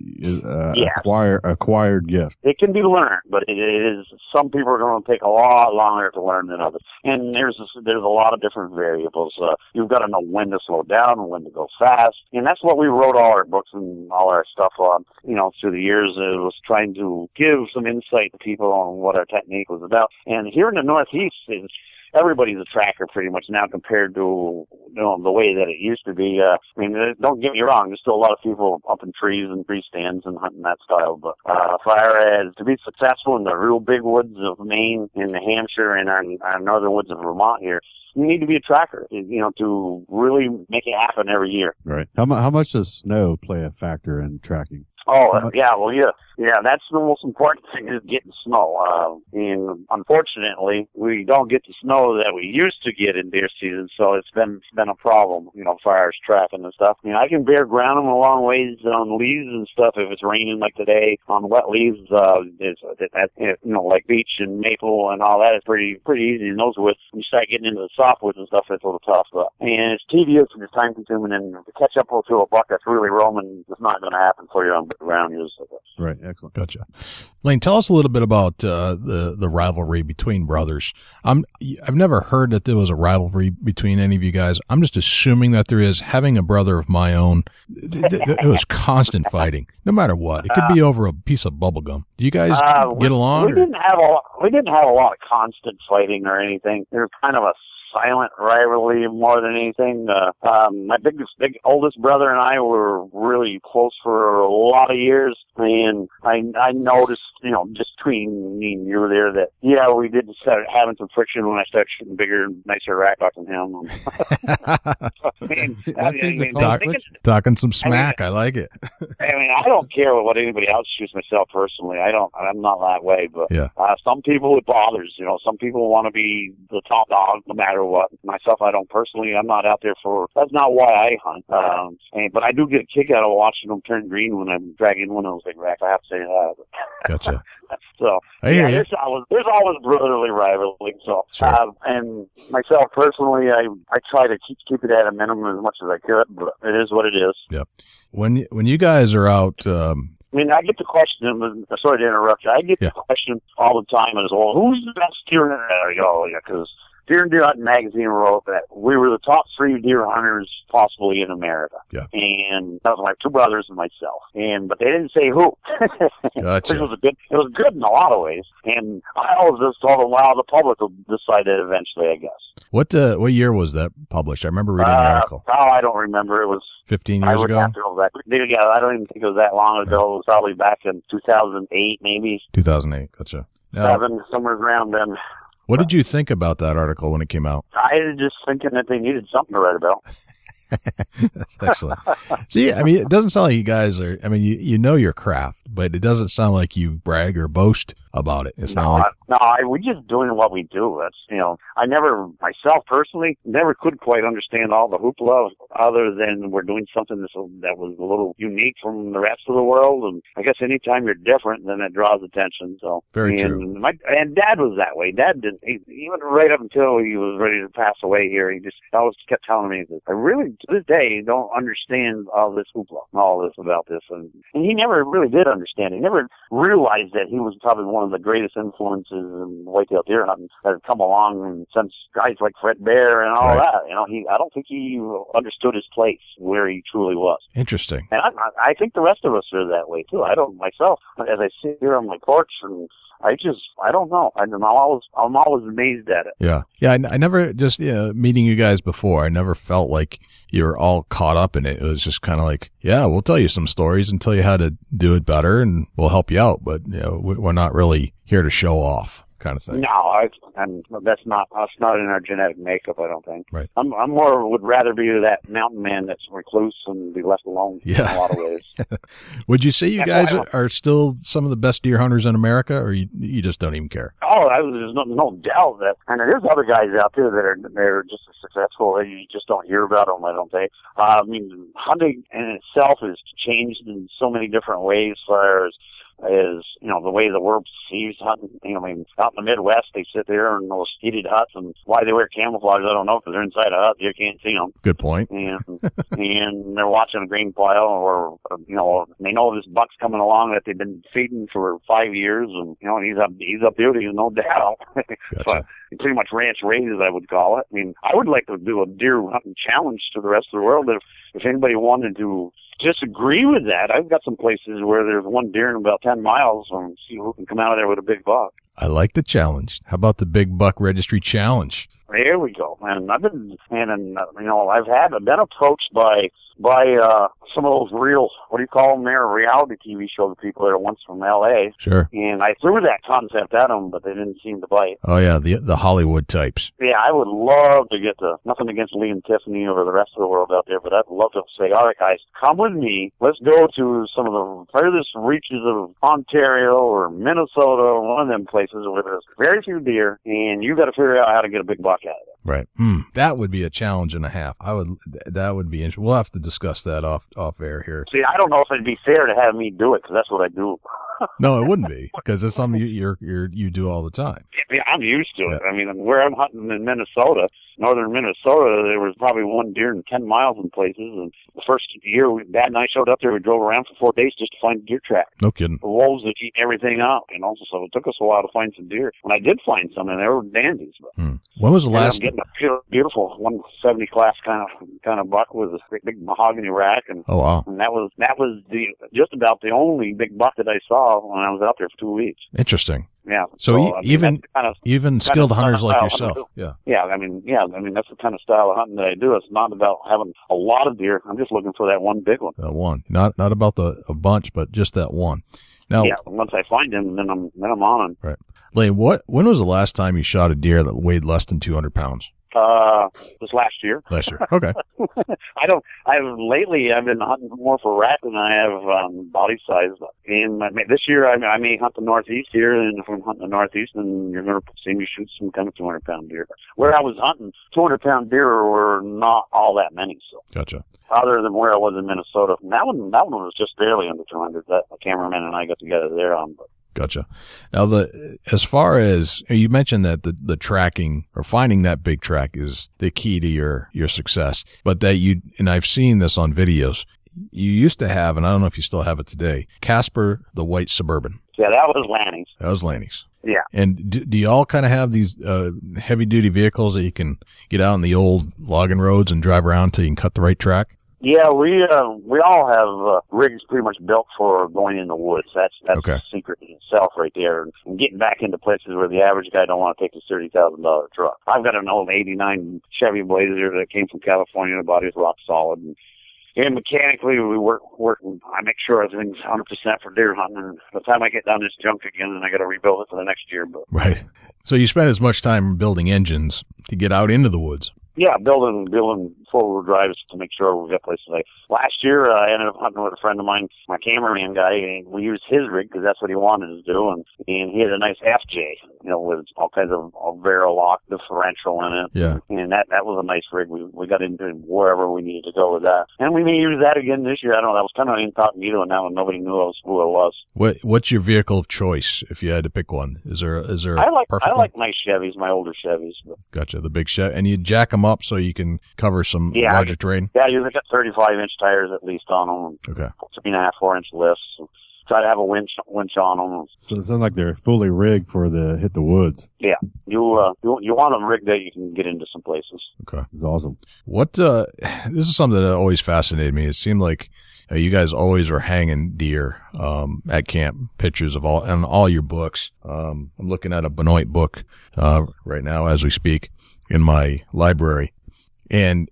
F: uh,
B: Yes.
F: acquire acquired gift.
B: it can be learned, but it, it is some people are going to take a lot longer to learn than others. And there's a, there's a lot of different variables. Uh, you've got to know when to slow down and when to go fast, and that's what we wrote all our books and all our stuff on. You know, through the years, it was trying to give some insight to people on what our technique was about. And here in the Northeast, is everybody's a tracker pretty much now compared to you know the way that it used to be. Uh, I mean, uh, don't get me wrong, there's still a lot of people up in trees and tree stands and hunting that style. But uh, far as to be successful in the real big woods of Maine and New Hampshire and our, our northern woods of Vermont here, you need to be a tracker, you know, to really make it happen every year.
F: Right. How mu- how much does snow play a factor in tracking?
B: Oh yeah, well yeah, yeah. That's the most important thing is getting snow. Uh, and unfortunately, we don't get the snow that we used to get in deer season, so it's been it's been a problem. You know, far as trapping and stuff. I mean, I can bear ground them a long ways on leaves and stuff if it's raining like today. On wet leaves, uh, is that, you know like beech and maple and all that is pretty pretty easy in those woods. When you start getting into the softwoods and stuff, it's a little tough. But and it's tedious and it's time consuming, and to catch up to a buck that's really roaming is not going to happen for you on ground use.
F: Right. Excellent.
A: Gotcha. Lane, tell us a little bit about uh, the the rivalry between brothers. I'm I've never heard that there was a rivalry between any of you guys. I'm just assuming that there is. Having a brother of my own, th- th- it was constant fighting, no matter what. It could be over a piece of bubble gum. Do you guys
B: Uh, we-
A: get along?
B: We
A: or-
B: didn't have a we didn't have a lot of constant fighting or anything. There was kind of a silent rivalry more than anything. Uh, um, my biggest, big oldest brother and I were really close for a lot of years, and I I noticed, you know, just between me and you were there that yeah, we did start having some friction when I started shooting bigger, nicer rack buck than him. I mean,
F: That
B: I mean,
F: a
B: I
F: conflict.
B: think it-
A: Talking some smack. I like it.
B: I mean, I don't care what anybody else shoots myself personally. I don't. I'm not that way. But
A: Yeah.
B: uh, some people it bothers. You know, some people want to be the top dog no matter what. Myself, I don't personally. I'm not out there for. That's not why I hunt. Um, and, but I do get a kick out of watching them turn green when I'm dragging one of those big racks. I have to say that.
A: Gotcha.
B: So
A: I
B: yeah, there's always there's always brotherly rivalry. So
A: Sure.
B: uh, and myself personally, I I try to keep keep it at a minimum as much as I could. But it is what it is. Yep.
A: When when you guys are out, um,
B: I mean, I get the question, and sorry to interrupt you, I get
A: Yeah.
B: the question all the time as well, who's the best deer hunter? Oh, yeah, because Deer and Deer Hunting magazine wrote that we were the top three deer hunters possibly in America.
A: Yeah.
B: And that was my two brothers and myself. And, but they didn't say who.
A: Gotcha.
B: It was a good, it was good in a lot of ways. And I always just them, well, the public will decide it eventually, I guess.
A: what uh, what year was that published? I remember reading the
B: Uh,
A: article.
B: oh, I don't remember. It was
A: Fifteen years
B: would
A: ago,
B: have to go back. Yeah, I don't even think it was that long ago. It was probably back in 2008, maybe
A: two thousand eight. Gotcha. Now,
B: seven, somewhere around then.
A: What did you think about that article when it came out?
B: I was just thinking that they needed something to write about.
A: That's excellent. See, I mean, it doesn't sound like you guys are. I mean, you you know your craft, but it doesn't sound like you brag or boast about it. It's not
B: No,
A: like
B: I, no, I, we're just doing what we do. That's you know, I never myself personally never could quite understand all the hoopla, other than we're doing something that's, that was a little unique from the rest of the world. And I guess anytime you're different, then it draws attention. So
A: Very
B: and
A: true.
B: My and Dad was that way. Dad didn't he, even right up until he was ready to pass away here. He just always kept telling me that I really to this day don't understand all this hoopla, and all this about this, and and he never really did understand. He never realized that he was probably one of the greatest influences in whitetail deer hunting that had come along since guys like Fred Bear and all
A: Right.
B: that. You know, he I don't think he understood his place where he truly was.
A: interesting.
B: And I, I I think the rest of us are that way too. I don't myself as I sit here on my porch and I just I don't know. I'm always I'm always amazed at it.
A: Yeah, yeah. I, I never just meeting you guys before. I never felt like you were all caught up in it. It was just kind of like, yeah, we'll tell you some stories and tell you how to do it better, and we'll help you out. But you know, we're not really here to show off, kind of thing.
B: No, I, and that's not that's not in our genetic makeup. I don't think.
A: Right.
B: I'm I'm more would rather be that mountain man that's recluse and be left alone
A: Yeah.
B: in a lot of ways.
A: Would you say you
B: Yeah,
A: guys are, are still some of the best deer hunters in America, or you you just don't even care?
B: Oh, I, there's no, no doubt that, and there's other guys out there that are they're just as successful. that You just don't hear about them. I don't think. Uh, I mean, hunting in itself has changed in so many different ways. As far as is you know the way the world perceives hunting. You know, I mean, out in the Midwest, they sit there in those heated huts, and why they wear camouflage, I don't know, because they're inside a hut, you can't see them
A: Good point.
B: and and they're watching a green pile or you know they know this buck's coming along that they've been feeding for five years and you know he's up he's up beauty no doubt
A: Gotcha.
B: but pretty much ranch raised I would call it I mean I would like to do a deer hunting challenge to the rest of the world if if anybody wanted to disagree with that I've got some places where there's one deer in about ten miles and see who can come out of there with a big buck
A: I like the challenge. How about the Big Buck Registry Challenge?
B: There we go. And I've been, and, uh, you know, I've had, I've been approached by, by, uh, some of those real, what do you call them there, reality TV show people that are once from LA.
A: Sure.
B: And I threw that concept at them, but they didn't seem to bite.
A: Oh yeah, the the Hollywood types.
B: Yeah, I would love to get to, nothing against Lee and Tiffany or the rest of the world out there, but I'd love to say, all right guys, come with me. Let's go to some of the furthest reaches of Ontario or Minnesota or one of them places where there's very few deer and you've got to figure out how to get a big buck out of it.
A: Right. Mm, that would be a challenge and a half. I would. That would be. interesting. We'll have to discuss that off off air here.
B: See, I don't know if it'd be fair to have me do it because that's what I do.
A: No, it wouldn't be because it's something you you're, you're you do all the time.
B: Mean, I'm used to it. I mean, where I'm hunting in Minnesota, northern Minnesota, there was probably one deer in 10 miles in places. And the first year, we, Dad and I showed up there, we drove around for four days just to find a deer track.
A: No kidding.
B: The wolves that eat everything out, you know, so it took us a while to find some deer. When I did find some, and they were dandies. But
A: Hmm. When was the
B: and I'm
A: last?
B: getting a pure, beautiful 170 class kind of kind of buck with a big, big mahogany rack, and,
A: Oh wow,
B: and that was that was the just about the only big buck that I saw when I was out there for two weeks.
A: interesting.
B: Yeah.
A: So e-
B: I mean,
A: even-
B: kind of
A: Even
B: Kind
A: skilled
B: of
A: hunters like yourself.
B: hunter.
A: Yeah.
B: yeah, I mean, yeah, I mean that's the kind of style of hunting that I do. It's not about having a lot of deer. I'm just looking for that one big one.
A: That one. Not not about the a bunch, but just that one. Now,
B: Yeah, once I find him, then I'm then I'm on him. Right.
A: Lane, what when was the last time you shot a deer that weighed less than 200 pounds?
B: Uh, this last year,
A: Last year. Okay.
B: I don't. I've lately I've been hunting more for rat than I have um, body size. And I may, this year I may, I may hunt the northeast here, and if I'm hunting the northeast, then you're going to see me shoot some kind of 200 pound deer. Where I was hunting, 200 pound deer were not all that many. So.
A: Gotcha.
B: other than where I was in Minnesota. And that one, that one was just barely under 200. That the cameraman and I got together there on. But
A: Gotcha. Now the as far as you mentioned that the the tracking or finding that big track is the key to your your success, but that you and I've seen this on videos. You used to have, and I don't know if you still have it today, Casper the white suburban.
B: yeah, that was Lanny's.
A: That was Lanny's.
B: Yeah.
A: And do, do you all kind of have these uh, heavy duty vehicles that you can get out on the old logging roads and drive around till you can cut the right track?
B: Yeah, we uh, we all have uh, rigs pretty much built for going in the woods. That's that's
A: Okay.
B: the secret in itself right there, and, and getting back into places where the average guy don't want to take a thirty thousand dollar truck. I've got an old '89 Chevy Blazer that came from California. The body's rock solid, and, and mechanically we work work. I make sure everything's 100 percent for deer hunting. And by the time I get down this junk again, then I got to rebuild it for the next year. But
A: Right. So you spend as much time building engines to get out into the woods.
B: Yeah, building building four wheel drives to make sure we've got places like last year. Uh, I ended up hunting with a friend of mine, my cameraman guy, and we used his rig because that's what he wanted to do, and and he had a nice FJ, you know, with all kinds of, barrel lock differential in it,
A: Yeah.
B: and that that was a nice rig. We we got into wherever we needed to go with that, and we may use that again this year. I don't know. That was kind of incognito now, and nobody knew was, who it was.
A: What What's your vehicle of choice if you had to pick one? Is there is there
B: I like I
A: one?
B: like my Chevys, my older Chevys. But
A: Gotcha. The big Chevy, and you jack them up so you can cover some
B: Yeah, I
A: larger terrain.
B: yeah, you got 35 inch tires at least on them.
A: Okay.
B: three and a half, four inch lifts. Try to have a winch winch on them.
F: So it sounds like they're fully rigged for the hit the woods.
B: Yeah, you uh, you you want a rig that you can get into some places.
A: Okay.
F: It's awesome.
A: What? uh This is something that always fascinated me. It seemed like uh, you guys always were hanging deer um, at camp. Pictures of all and all your books. Um, I'm looking at a Benoit book uh, right now as we speak in my library, and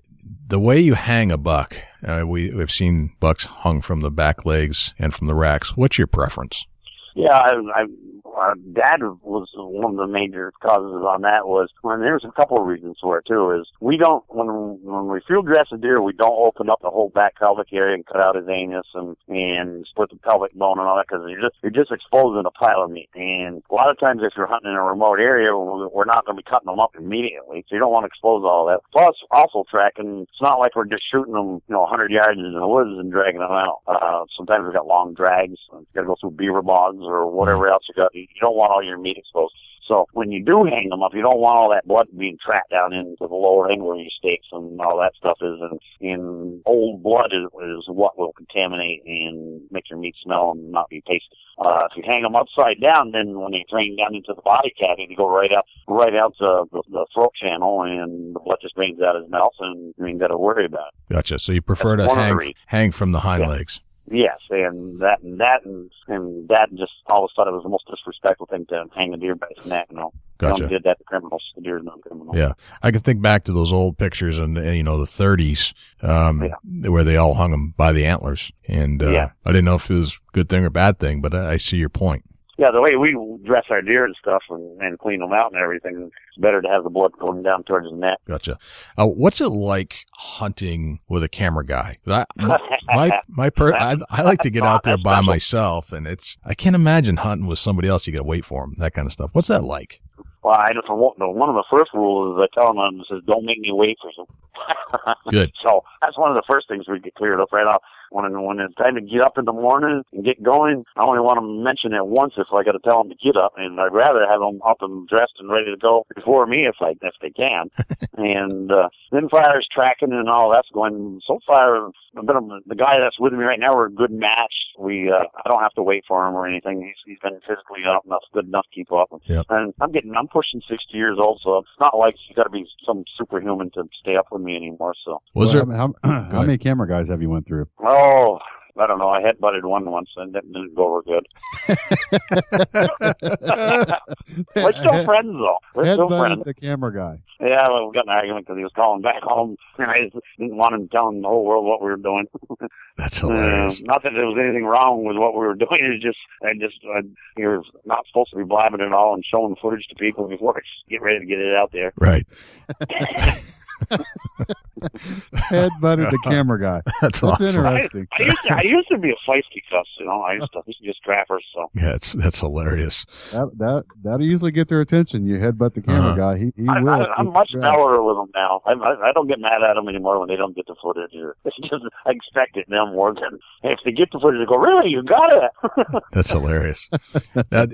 A: the way you hang a buck. Uh, we, we've seen bucks hung from the back legs and from the racks. What's your preference?
B: Yeah, I, I uh, Dad was one of the major causes on that was when there's a couple of reasons for it too. Is we don't when when we field dress a deer, we don't open up the whole back pelvic area and cut out his anus and and split the pelvic bone and all that because you're just you're just exposing a pile of meat. And a lot of times, if you're hunting in a remote area, we're not going to be cutting them up immediately, so you don't want to expose all that. Plus, also tracking. It's not like we're just shooting them, you know, 100 yards in the woods and dragging them out. Uh, sometimes we've got long drags. Got to go through beaver bogs or whatever else you got. You don't want all your meat exposed. So when you do hang them up, you don't want all that blood being tracked down into the lower end where your steaks and all that stuff is. And, and old blood is, is what will contaminate and make your meat smell and not be tasty. Uh, if you hang them upside down, then when they drain down into the body cavity, they go right out, right out to the, the throat channel, and the blood just drains out his mouth, and you ain't got to worry about it.
A: Gotcha. So you prefer
B: That's
A: to
B: one of the
A: hang hang from the hind
B: Yeah.
A: legs.
B: Yes, and that and that and, and that just all always thought it was the most disrespectful thing to hang a deer by its neck. You know,
A: Gotcha.
B: only did that to criminals. The deer is not criminal.
A: Yeah. I can think back to those old pictures in, uh, you know, the 30s, um, where they all hung them by the antlers. And, uh,
B: Yeah.
A: I didn't know if it was a good thing or bad thing, but I, I see your point.
B: Yeah, the way we dress our deer and stuff and, and clean them out and everything, it's better to have the blood going down towards the neck.
A: Gotcha. Uh, what's it like hunting with a camera guy? I, my, my, my per, I, I like to get out there by myself and it's, I can't imagine hunting with somebody else. You got to wait for them, that kind of stuff. What's that like?
B: Well, I just one one of the first rules is I tell them I says don't make me wait for some.
A: Good.
B: So that's one of the first things we get cleared up right off. When when it's time to get up in the morning and get going, I only want to mention it once if I got to tell them to get up, and I'd rather have them up and dressed and ready to go before me if I if they can. and uh, then fire's tracking and all that's going. So far, I've been the guy that's with me right now. We're a good match. We uh, I don't have to wait for him or anything. He's he's been physically up enough, good enough to keep up.
A: Yep.
B: And I'm getting I'm pushing sixty years old, so it's not like you got to be some superhuman to stay up with me anymore. So
A: Was
F: Well,
A: there,
F: How, how, how many camera guys have you went through?
B: Oh. I don't know. I head butted one once and that didn't go over good. We're still friends though. We're still friends.
F: The camera guy.
B: Yeah, well, we got in an argument because he was calling back home, and I just didn't want him telling the whole world what we were doing.
A: that's
B: Uh,
A: hilarious.
B: not that there was anything wrong with what we were doing. It's just, I just, I, you're not supposed to be blabbing it all and showing footage to people before I get ready to get it out there.
A: Right.
F: Headbutted the camera guy.
A: That's
F: That's
A: awesome.
F: interesting.
B: I used to, I used to be a feisty cuss, you know. I used to, used to just trappers, so.
A: Yeah, it's, that's hilarious.
F: That that that'll usually get their attention. You head headbutt the camera
A: Uh-huh.
F: guy. He, he
B: I,
F: will.
B: I, I'm
F: keep
B: much
F: track.
B: mellower with them now. I, I, I don't get mad at them anymore when they don't get the footage. Or, it's just I expect it now more than if they get the footage. They go, really, you got it.
A: That's hilarious. now,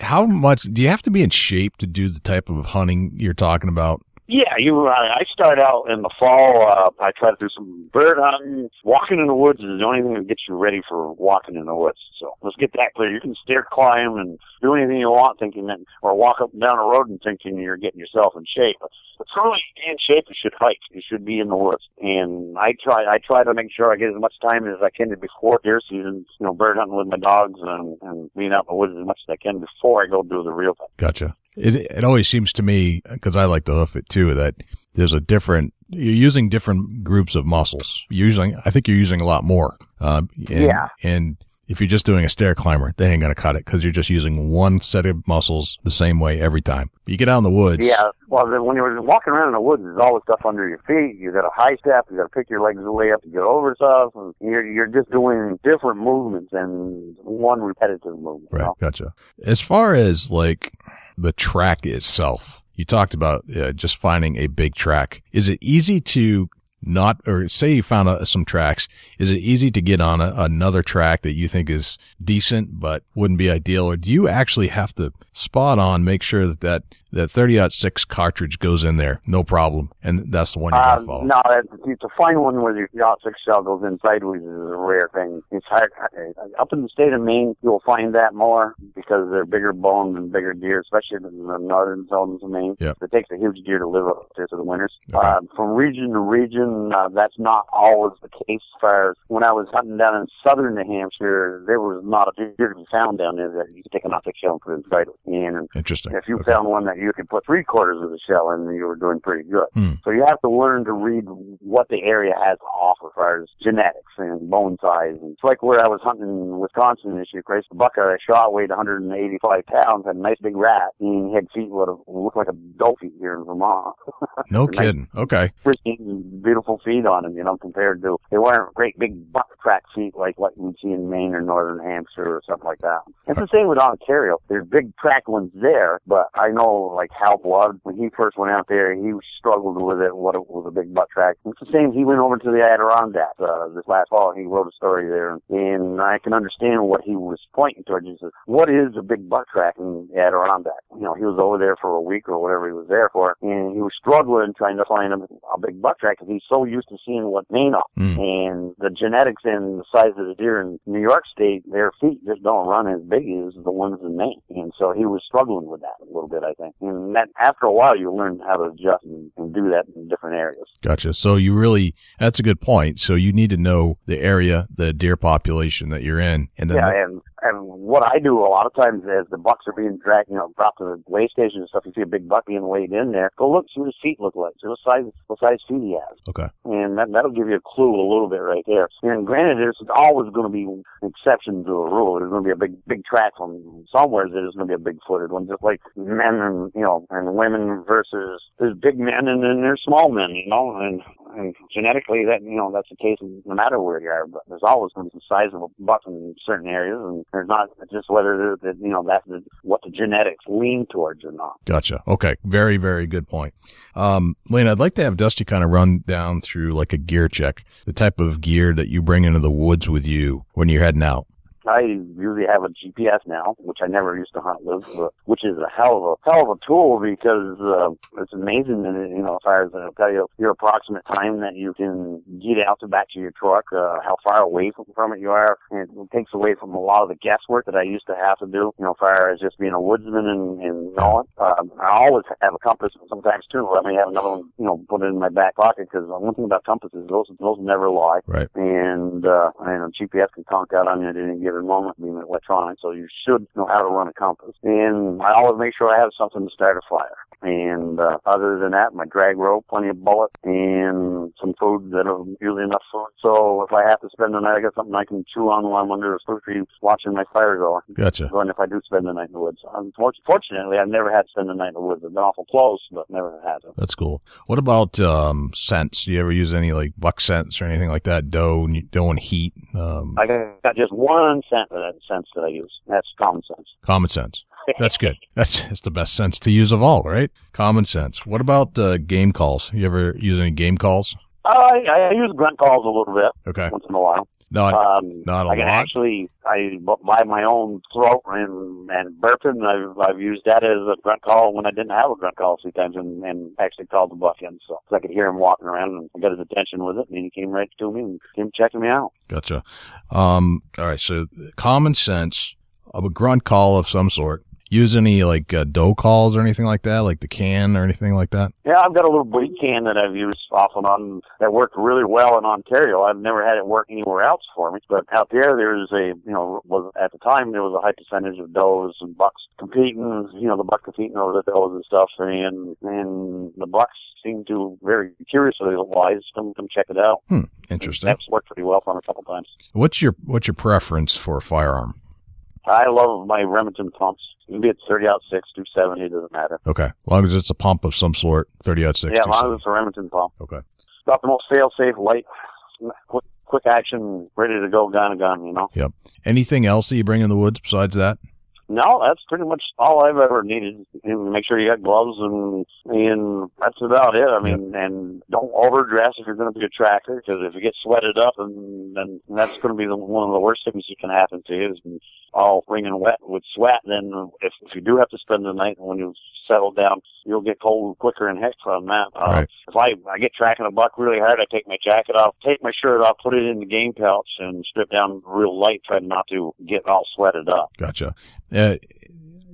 A: how much do you have to be in shape to do the type of hunting you're talking about?
B: Yeah, you. I, I start out in the fall. Uh, I try to do some bird hunting. Walking in the woods is the only thing that gets you ready for walking in the woods. So let's get that clear. You can stair climb and do anything you want, thinking that, or walk up and down a road and thinking you're getting yourself in shape. But truly in shape, you should hike. You should be in the woods. And I try. I try to make sure I get as much time as I can before deer season. You know, bird hunting with my dogs and, and being out in the woods as much as I can before I go do the real thing.
A: Gotcha. It it always seems to me because I like to hoof it too that there's a different. You're using different groups of muscles. You're using, I think you're using a lot more. Um, and,
B: Yeah.
A: And if you're just doing a stair climber, they ain't gonna cut it because you're just using one set of muscles the same way every time. You get out in the woods.
B: Yeah, well, then when you're walking around in the woods, there's always stuff under your feet. You got to high step. You got to pick your legs way up to get over stuff. And you're you're just doing different movements and one repetitive movement. you
A: Right.
B: know?
A: Gotcha. As far as like the track itself, you talked about uh, just finding a big track. Is it easy to not, or say you found uh, some tracks, is it easy to get on a, another track that you think is decent but wouldn't be ideal? Or do you actually have to spot on, make sure that that, that 30 6 cartridge goes in there? No problem. And that's the one you
B: Uh,
A: gotta follow.
B: no, it's a fine one where your aught six shell goes in sideways is a rare thing. It's hard. uh, Up in the state of Maine, you'll find that more because they're bigger boned and bigger deer, especially in the northern zones of Maine.
A: Yep.
B: It takes a huge deer to live up there to the winters.
A: Okay.
B: Uh, from region to region, uh, that's not always the case. As far as when I was hunting down in southern New Hampshire, there was not a deer to be found down there that you could take a knock shell and put in sideways. And
A: Interesting.
B: if you
A: Okay.
B: found one that you could put three quarters of the shell in, and you were doing pretty good.
A: Hmm.
B: So you have to learn to read what the area has to offer as far as genetics and bone size. And it's like where I was hunting in Wisconsin this year, Grace. The buck I shot weighed 185 pounds, had a nice big rat, and he had feet that looked like a feet here in Vermont.
A: No
B: Nice.
A: kidding. Okay.
B: Pristine, beautiful feet on him, you know, compared to, they weren't great big buck track feet like what you'd see in Maine or Northern Hampshire or something like that. It's the same with Ontario. There's big track ones there, but I know like Hal Blood, when he first went out there, he struggled with it, what it was a big buck track. It's the same, he went over to the Adirondacks, uh, this last fall, he wrote a story there, and I can understand what he was pointing towards. He says, what is a big buck track in the Adirondack? You know, he was over there for a week or whatever he was there for, and he was struggling trying to find a, a big buck track because he's so used to seeing what Maine are.
A: Hmm.
B: And the genetics and the size of the deer in New York State, their feet just don't run as big as the ones in Maine. And so he was struggling with that a little bit, I think. And that after a while you learn how to adjust and, and do that in different areas.
A: Gotcha. So you really, that's a good point. So you need to know the area, the deer population that you're in. And then,
B: Yeah,
A: the-
B: and and what I do a lot of times as the bucks are being dragged, you know, brought to the weigh station and stuff, you see a big buck being weighed in there. Go look, see what his feet look like, see what size what size feet he has,
A: okay.
B: and that that'll give you a clue a little bit right there. And granted, there's always going to be an exception to a rule. There's going to be a big big track from somewhere. There's going to be a big footed one, just like men and you know and women versus there's big men and then there's small men, you know, and and genetically that you know that's the case no matter where you are. But there's always going to be some size of a buck in certain areas, and there's not just whether the, you know that's the, what the genetics lean towards or not.
A: Gotcha. Okay. Very, very good point. Um, Lane, I'd like to have Dusty kind of run down through like a gear check, the type of gear that you bring into the woods with you when you're heading out.
B: I usually have a GPS now, which I never used to hunt with, but, which is a hell of a hell of a tool because uh, it's amazing. And you know, as far as uh, tell you your approximate time that you can get out to back to your truck, uh, how far away from, from it you are, and it takes away from a lot of the guesswork that I used to have to do. You know, as far as just being a woodsman and, and knowing. Um, I always have a compass sometimes too. Let me have another one, you know, put it in my back pocket because one thing about compasses, those those never lie
A: Right.
B: and uh, and GPS can conk out on you at any given moment, being electronic. So you should know how to run a compass. And I always make sure I have something to start a fire. And uh, other than that, my drag rope, plenty of bullet, and some food that are usually enough food. So if I have to spend the night, I got something I can chew on while I'm under a spruce tree watching my fire go.
A: Gotcha.
B: And if I do spend the night in the woods. Unfortunately, I've never had to spend the night in the woods. I've been awful close, but never had to.
A: That's cool. What about, um, scents? Do you ever use any like buck scents or anything like that? Doe, doe and heat, um,
B: I got just one scent that sense that I use. That's common sense.
A: common sense. That's good. That's, that's the best sense to use of all, right? Common sense. What about, uh, game calls? You ever use any game calls?
B: I, I use grunt calls a little bit
A: Okay.
B: once in a while.
A: Not,
B: Um,
A: not a
B: I
A: lot.
B: actually I buy my own throat and and burping. I've I've used that as a grunt call when I didn't have a grunt call a few times and, and actually called the buck in. So 'cause I could hear him walking around and I got his attention with it and he came right to me and came checking me out.
A: Gotcha. Um, all right. So common sense of a grunt call of some sort. Use any like uh, doe calls or anything like that, like the can or anything like that.
B: Yeah, I've got a little bleat can that I've used off and on that worked really well in Ontario. I've never had it work anywhere else for me. But out there, there's a, you know, was at the time there was a high percentage of does and bucks competing, you know, the buck competing over the does and stuff. And, and the bucks seem to very curiously wise come, come check it out.
A: Hmm, Interesting.
B: That's worked pretty well for me a couple times.
A: What's your what's your preference for a firearm?
B: I love my Remington pumps. You can be at 30 aught 6, 270, doesn't matter.
A: Okay, as long as it's a pump of some sort, thirty aught six.
B: yeah, as long as it's a Remington pump.
A: Okay.
B: About the most fail safe, light, quick, quick action, ready to go, gun a gun, you know? Yep.
A: Anything else that you bring in the woods besides that?
B: No, that's pretty much all I've ever needed. Make sure you got gloves and and that's about it. I mean, and don't overdress if you're going to be a tracker because if you get sweated up, and then that's going to be the, one of the worst things that can happen to you is all wringing wet with sweat. Then if, if you do have to spend the night when you settle down, you'll get cold quicker and heck from that. Uh,
A: Right.
B: If I I get tracking a buck really hard, I take my jacket off, take my shirt off, put it in the game pouch, and strip down real light, try not to get all sweated up.
A: Gotcha. Uh,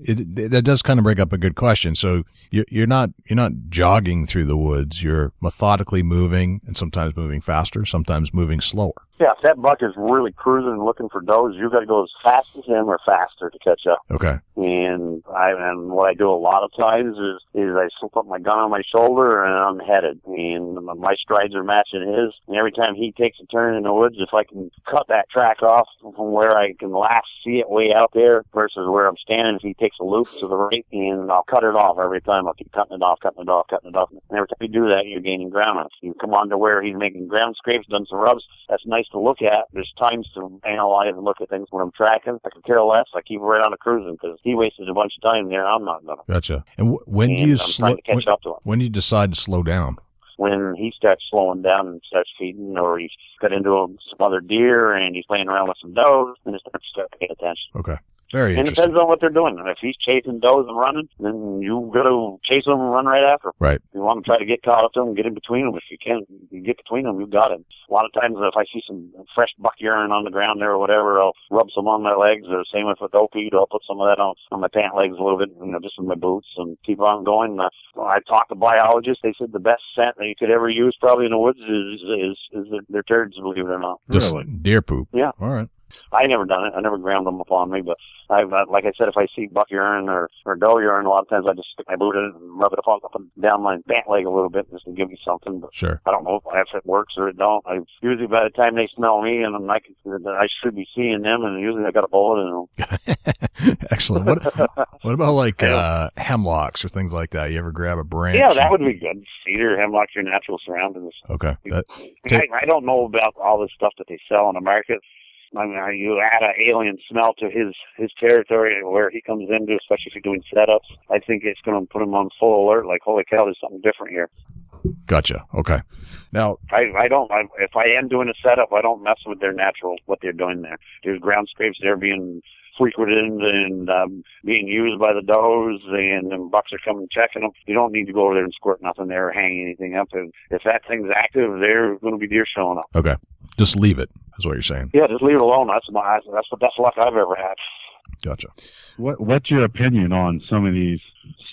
A: it, that does kind of bring up a good question. So you're, you're not you're not jogging through the woods. You're methodically moving, and sometimes moving faster, sometimes moving slower.
B: Yeah, if that buck is really cruising and looking for does, you've got to go as fast as him or faster to catch up.
A: Okay.
B: And I and what I do a lot of times is is I slip up my gun on my shoulder and I'm headed, and my strides are matching his. And every time he takes a turn in the woods, if I can cut that track off from where I can last see it way out there versus where I'm standing, if he takes a loop to the right, and I'll cut it off every time. I'll keep cutting it off, cutting it off, cutting it off. And every time you do that, you're gaining ground on it. You come on to where he's making ground scrapes, done some rubs. That's nice to look at. There's times to analyze and look at things when I'm tracking. I can care less. I keep right on a cruising because he wasted a bunch of time there. I'm not gonna.
A: Gotcha. And wh- when do you
B: I'm
A: slow?
B: trying to catch
A: When,
B: up to him.
A: when do you decide to slow down?
B: When he starts slowing down and starts feeding, or he's got into a, some other deer and he's playing around with some does, and it's starts to start paying attention.
A: Okay. Very
B: And it
A: interesting.
B: depends on what they're doing. If he's chasing does and running, then you got to chase him and run right after. him.
A: Right.
B: You want to try to get caught up to him, get in between them. If you can, you get between them, you got him. A lot of times, if I see some fresh buck urine on the ground there or whatever, I'll rub some on my legs. Or same with with opie, I'll put some of that on on my pant legs a little bit, you know, just in my boots, and keep on going. Uh, I talked to biologists. They said the best scent that you could ever use, probably in the woods, is is is their, their turds. Believe it or not.
A: Just
F: Really?
A: deer poop.
B: Yeah.
A: All right.
B: I never done it. I never ground them upon me, but I've, uh, like I said, if I see buck urine or, or doe urine, a lot of times I just stick my boot in it and rub it up, up and down my pant leg a little bit just to give me something. But
A: Sure.
B: I don't know if it works or it don't. I usually by the time they smell me, and I can, I should be seeing them, and usually I got a bullet in them.
A: Excellent. What what about like uh, hemlocks or things like that? You ever grab a branch?
B: Yeah, that would be good. Cedar, hemlock, your natural surroundings.
A: Okay. That,
B: I, I don't know about all this stuff that they sell in the market. I mean, you add an alien smell to his his territory where he comes into, especially if you're doing setups. I think it's going to put him on full alert. Like, holy cow, there's something different here.
A: gotcha. Okay. Now,
B: I I don't. I, if I am doing a setup, I don't mess with their natural what they're doing there. There's ground scrapes there being frequented and um, being used by the does, and, and bucks are coming checking them. You don't need to go over there and squirt nothing there or hang anything up. If, if that thing's active, there's going to be deer showing up.
A: okay. Just leave it. Is what you're saying.
B: Yeah, just leave it alone. That's my eyes. that's the best luck I've ever had.
A: Gotcha.
F: What What's your opinion on some of these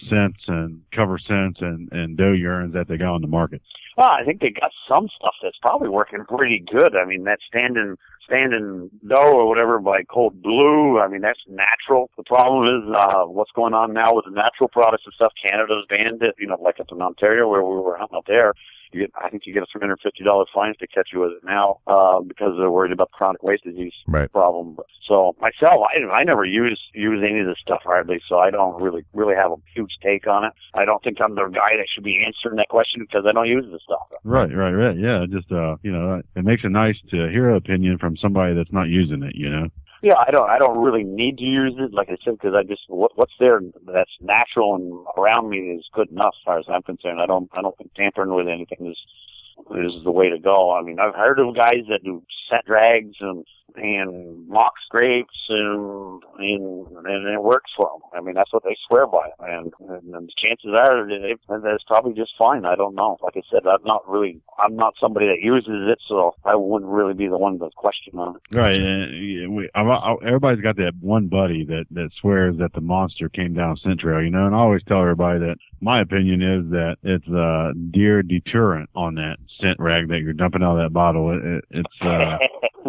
F: scents and cover scents and and doe urines that they got on the market?
B: Well, I think they got some stuff that's probably working pretty good. I mean, that standing standing doe or whatever by Code Blue. I mean, that's natural. The problem is uh, what's going on now with the natural products and stuff. Canada's banned it. You know, like up in Ontario where we were hunting up there. You get, I think you get a three hundred fifty dollar fine if they catch you with it now uh, because they're worried about the chronic waste disease
A: Right.
B: problem. So myself, I I never use use any of this stuff hardly, so I don't really really have a huge take on it. I don't think I'm the guy that should be answering that question because I don't use this stuff.
F: Right, right, right. Yeah, just uh, you know, it makes it nice to hear an opinion from somebody that's not using it. You know.
B: Yeah, I don't. I don't really need to use it, like I said, because I just what, what's there that's natural and around me is good enough, as far as I'm concerned. I don't. I don't think tampering with anything is is the way to go. I mean, I've heard of guys that do set drags and and mock scrapes and and and it works for them. I mean, that's what they swear by, and, and, and the chances are that that's probably just fine. I don't know. Like I said, I'm not really. I'm not somebody that uses it, so I wouldn't really be the one to question on it.
F: Right. And yeah, we, I, I, everybody's got that one buddy that that swears that the monster came down scent trail. You know, and I always tell everybody that my opinion is that it's a deer deterrent on that scent rag that you're dumping out of that bottle. It, it, it's uh,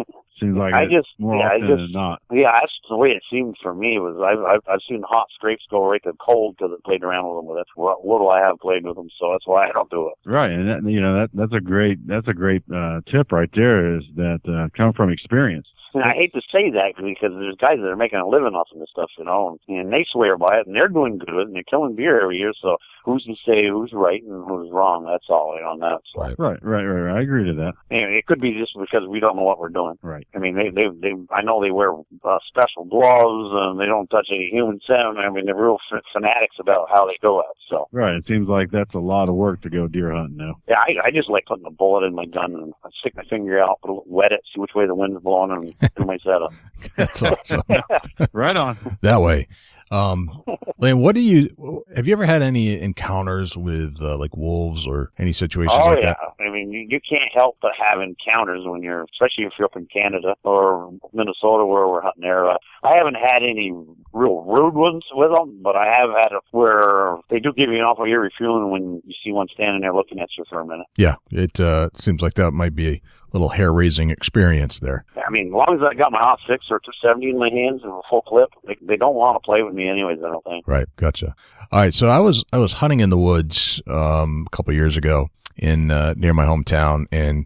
F: seems like
B: I just-
F: more
B: yeah, I just-
F: than not.
B: Yeah, that's the way it seemed for me. Was I've I've, I've seen hot scrapes go right to cold because I played around with them. But that's what little I have played with them, so that's why I don't do it.
F: Right, and that, you know that that's a great that's a great uh, tip right there. Is that uh, come from experience?
B: And I hate to say that because there's guys that are making a living off of this stuff, you know, and they swear by it, and they're doing good, and they're killing deer every year. So who's to say who's right and who's wrong? That's all on that. So
A: Right.
F: Right, right, right. right. I agree to that.
B: anyway, it could be just because we don't know what we're doing.
F: Right.
B: I mean, they they they. I know they wear uh, special gloves and they don't touch any human scent. I mean, they're real f- fanatics about how they go out. So.
F: Right. It seems like that's a lot of work to go deer hunting now.
B: Yeah, I, I just like putting a bullet in my gun and I stick my finger out, wet it, see which way the wind's blowing, and do my setup.
A: That's awesome.
F: right on.
A: that way. Um, Lane, what do you, have you ever had any encounters with, uh, like wolves or any situations
B: oh
A: like
B: yeah,
A: that?
B: I mean, you, you can't help but have encounters when you're, especially if you're up in Canada or Minnesota where we're hunting there. Uh, I haven't had any real rude ones with them, but I have had it where they do give you an awful eerie feeling when you see one standing there looking at you for a minute.
A: Yeah. It, uh, seems like that might be a little hair raising experience there.
B: I mean, as long as I got my aught six or 270 in my hands and a full clip, they, they don't want to play with me anyways. I don't think.
A: Right. Gotcha. All right. So I was, I was hunting in the woods, um, a couple years ago in, uh, near my hometown and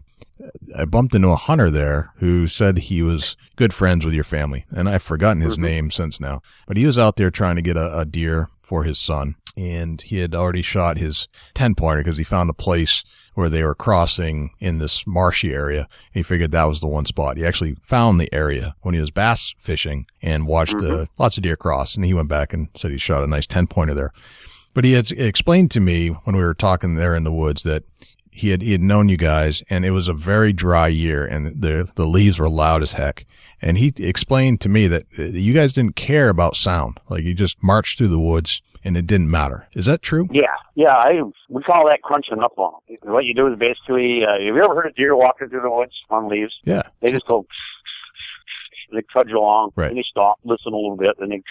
A: I bumped into a hunter there who said he was good friends with your family. And I've forgotten his
B: Mhm.
A: name since now, but he was out there trying to get a, a deer for his son. And he had already shot his 10 pointer because he found a place where they were crossing in this marshy area. He figured that was the one spot. He actually found the area when he was bass fishing and watched uh, lots of deer cross. And he went back and said he shot a nice 10 pointer there. But he had explained to me when we were talking there in the woods that he had he had known you guys, and it was a very dry year, and the the leaves were loud as heck. And he explained to me that you guys didn't care about sound, like you just marched through the woods, and it didn't matter. Is that true?
B: Yeah, yeah. I we call that crunching up on them. What you do is basically, uh, have you ever heard a deer walking through the woods on leaves?
A: Yeah.
B: They just go, they trudge along,
A: Right.
B: and they stop, listen a little bit, and they. It's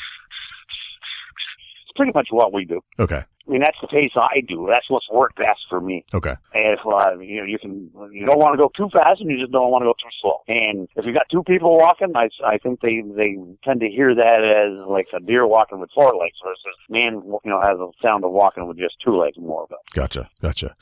B: pretty much what we do.
A: Okay.
B: I mean, that's the pace I do. That's what's worked best for me.
A: Okay.
B: And if uh, you know, you can, you don't want to go too fast, and you just don't want to go too slow. And if you've got two people walking, I, I think they they tend to hear that as like a deer walking with four legs versus man, you know, has a sound of walking with just two legs more of it.
A: Gotcha. Gotcha.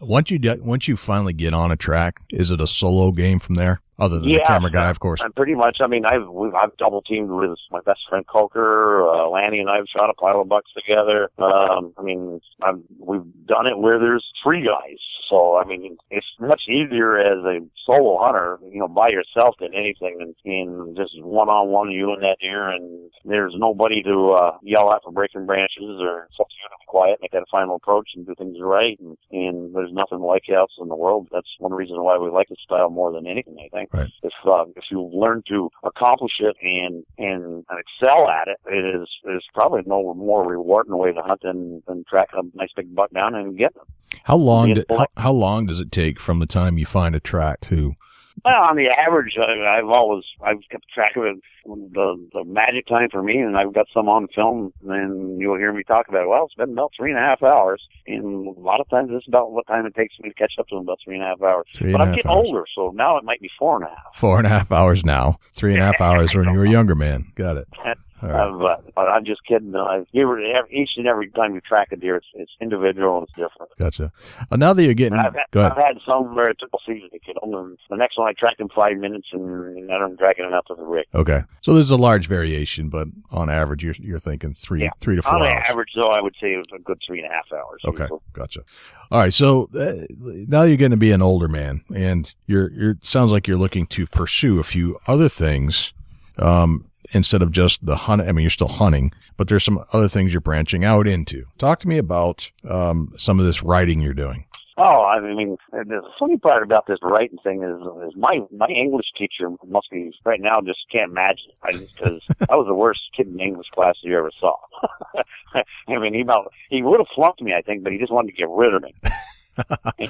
A: Once you get, once you finally get on a track, is it a solo game from there? Other than the camera guy, of course.
B: I'm pretty much, I mean, I've we've, I've double teamed with my best friend Coker. Uh, Lanny and I've shot a pile of bucks together. Um, I mean, I've, we've done it where there's three guys. So I mean, it's much easier as a solo hunter, you know, by yourself than anything, and, and just one on one, you and that deer, and there's nobody to uh, yell at for breaking branches or something. You to be quiet, make that a final approach, and do things right. And, and there's nothing like it else in the world. That's one reason why we like this style more than anything. I think
A: Right.
B: if uh, if you learn to accomplish it and and excel at it, it is is probably no more rewarding way to hunt than than tracking a nice big buck down and getting them.
A: How long? Did, how, how long does it take from the time you find a track to?
B: Well, on the average, I, I've always I've kept track of it. The the magic time for me, and I've got some on film, and you'll hear me talk about. it. Well, it's been about three and a half hours, and a lot of times it's about what time it takes me to catch up to them. About three and a half hours.
A: Three
B: but
A: and
B: I'm getting
A: hours.
B: older, so now it might be four and a half.
A: Four and a half hours now. Three and a half hours when you were a younger man. Got it. Right.
B: Uh, but, but I'm just kidding. Uh, each and every time you track a deer, it's, it's individual and it's different.
A: Gotcha. Uh, now that you're getting,
B: I've, had,
A: go ahead.
B: I've had some where it took a season to get the next one I tracked in five minutes, and, and I don't track it enough to the rig.
A: Okay. So there's a large variation, but on average, you're you're thinking three
B: Yeah.
A: three to four
B: On
A: hours.
B: average, though, I would say it was a good three and a half hours.
A: Okay,
B: usually.
A: gotcha. All right, so uh, now you're going to be an older man, and you're you're sounds like you're looking to pursue a few other things um, instead of just the hunt. I mean, you're still hunting, but there's some other things you're branching out into. Talk to me about um, some of this writing you're doing.
B: Oh, I mean, the funny part about this writing thing is, is my my English teacher must be right now just can't imagine because I was the worst kid in English class you ever saw. I mean, he about he would have flunked me, I think, but he just wanted to get rid of me.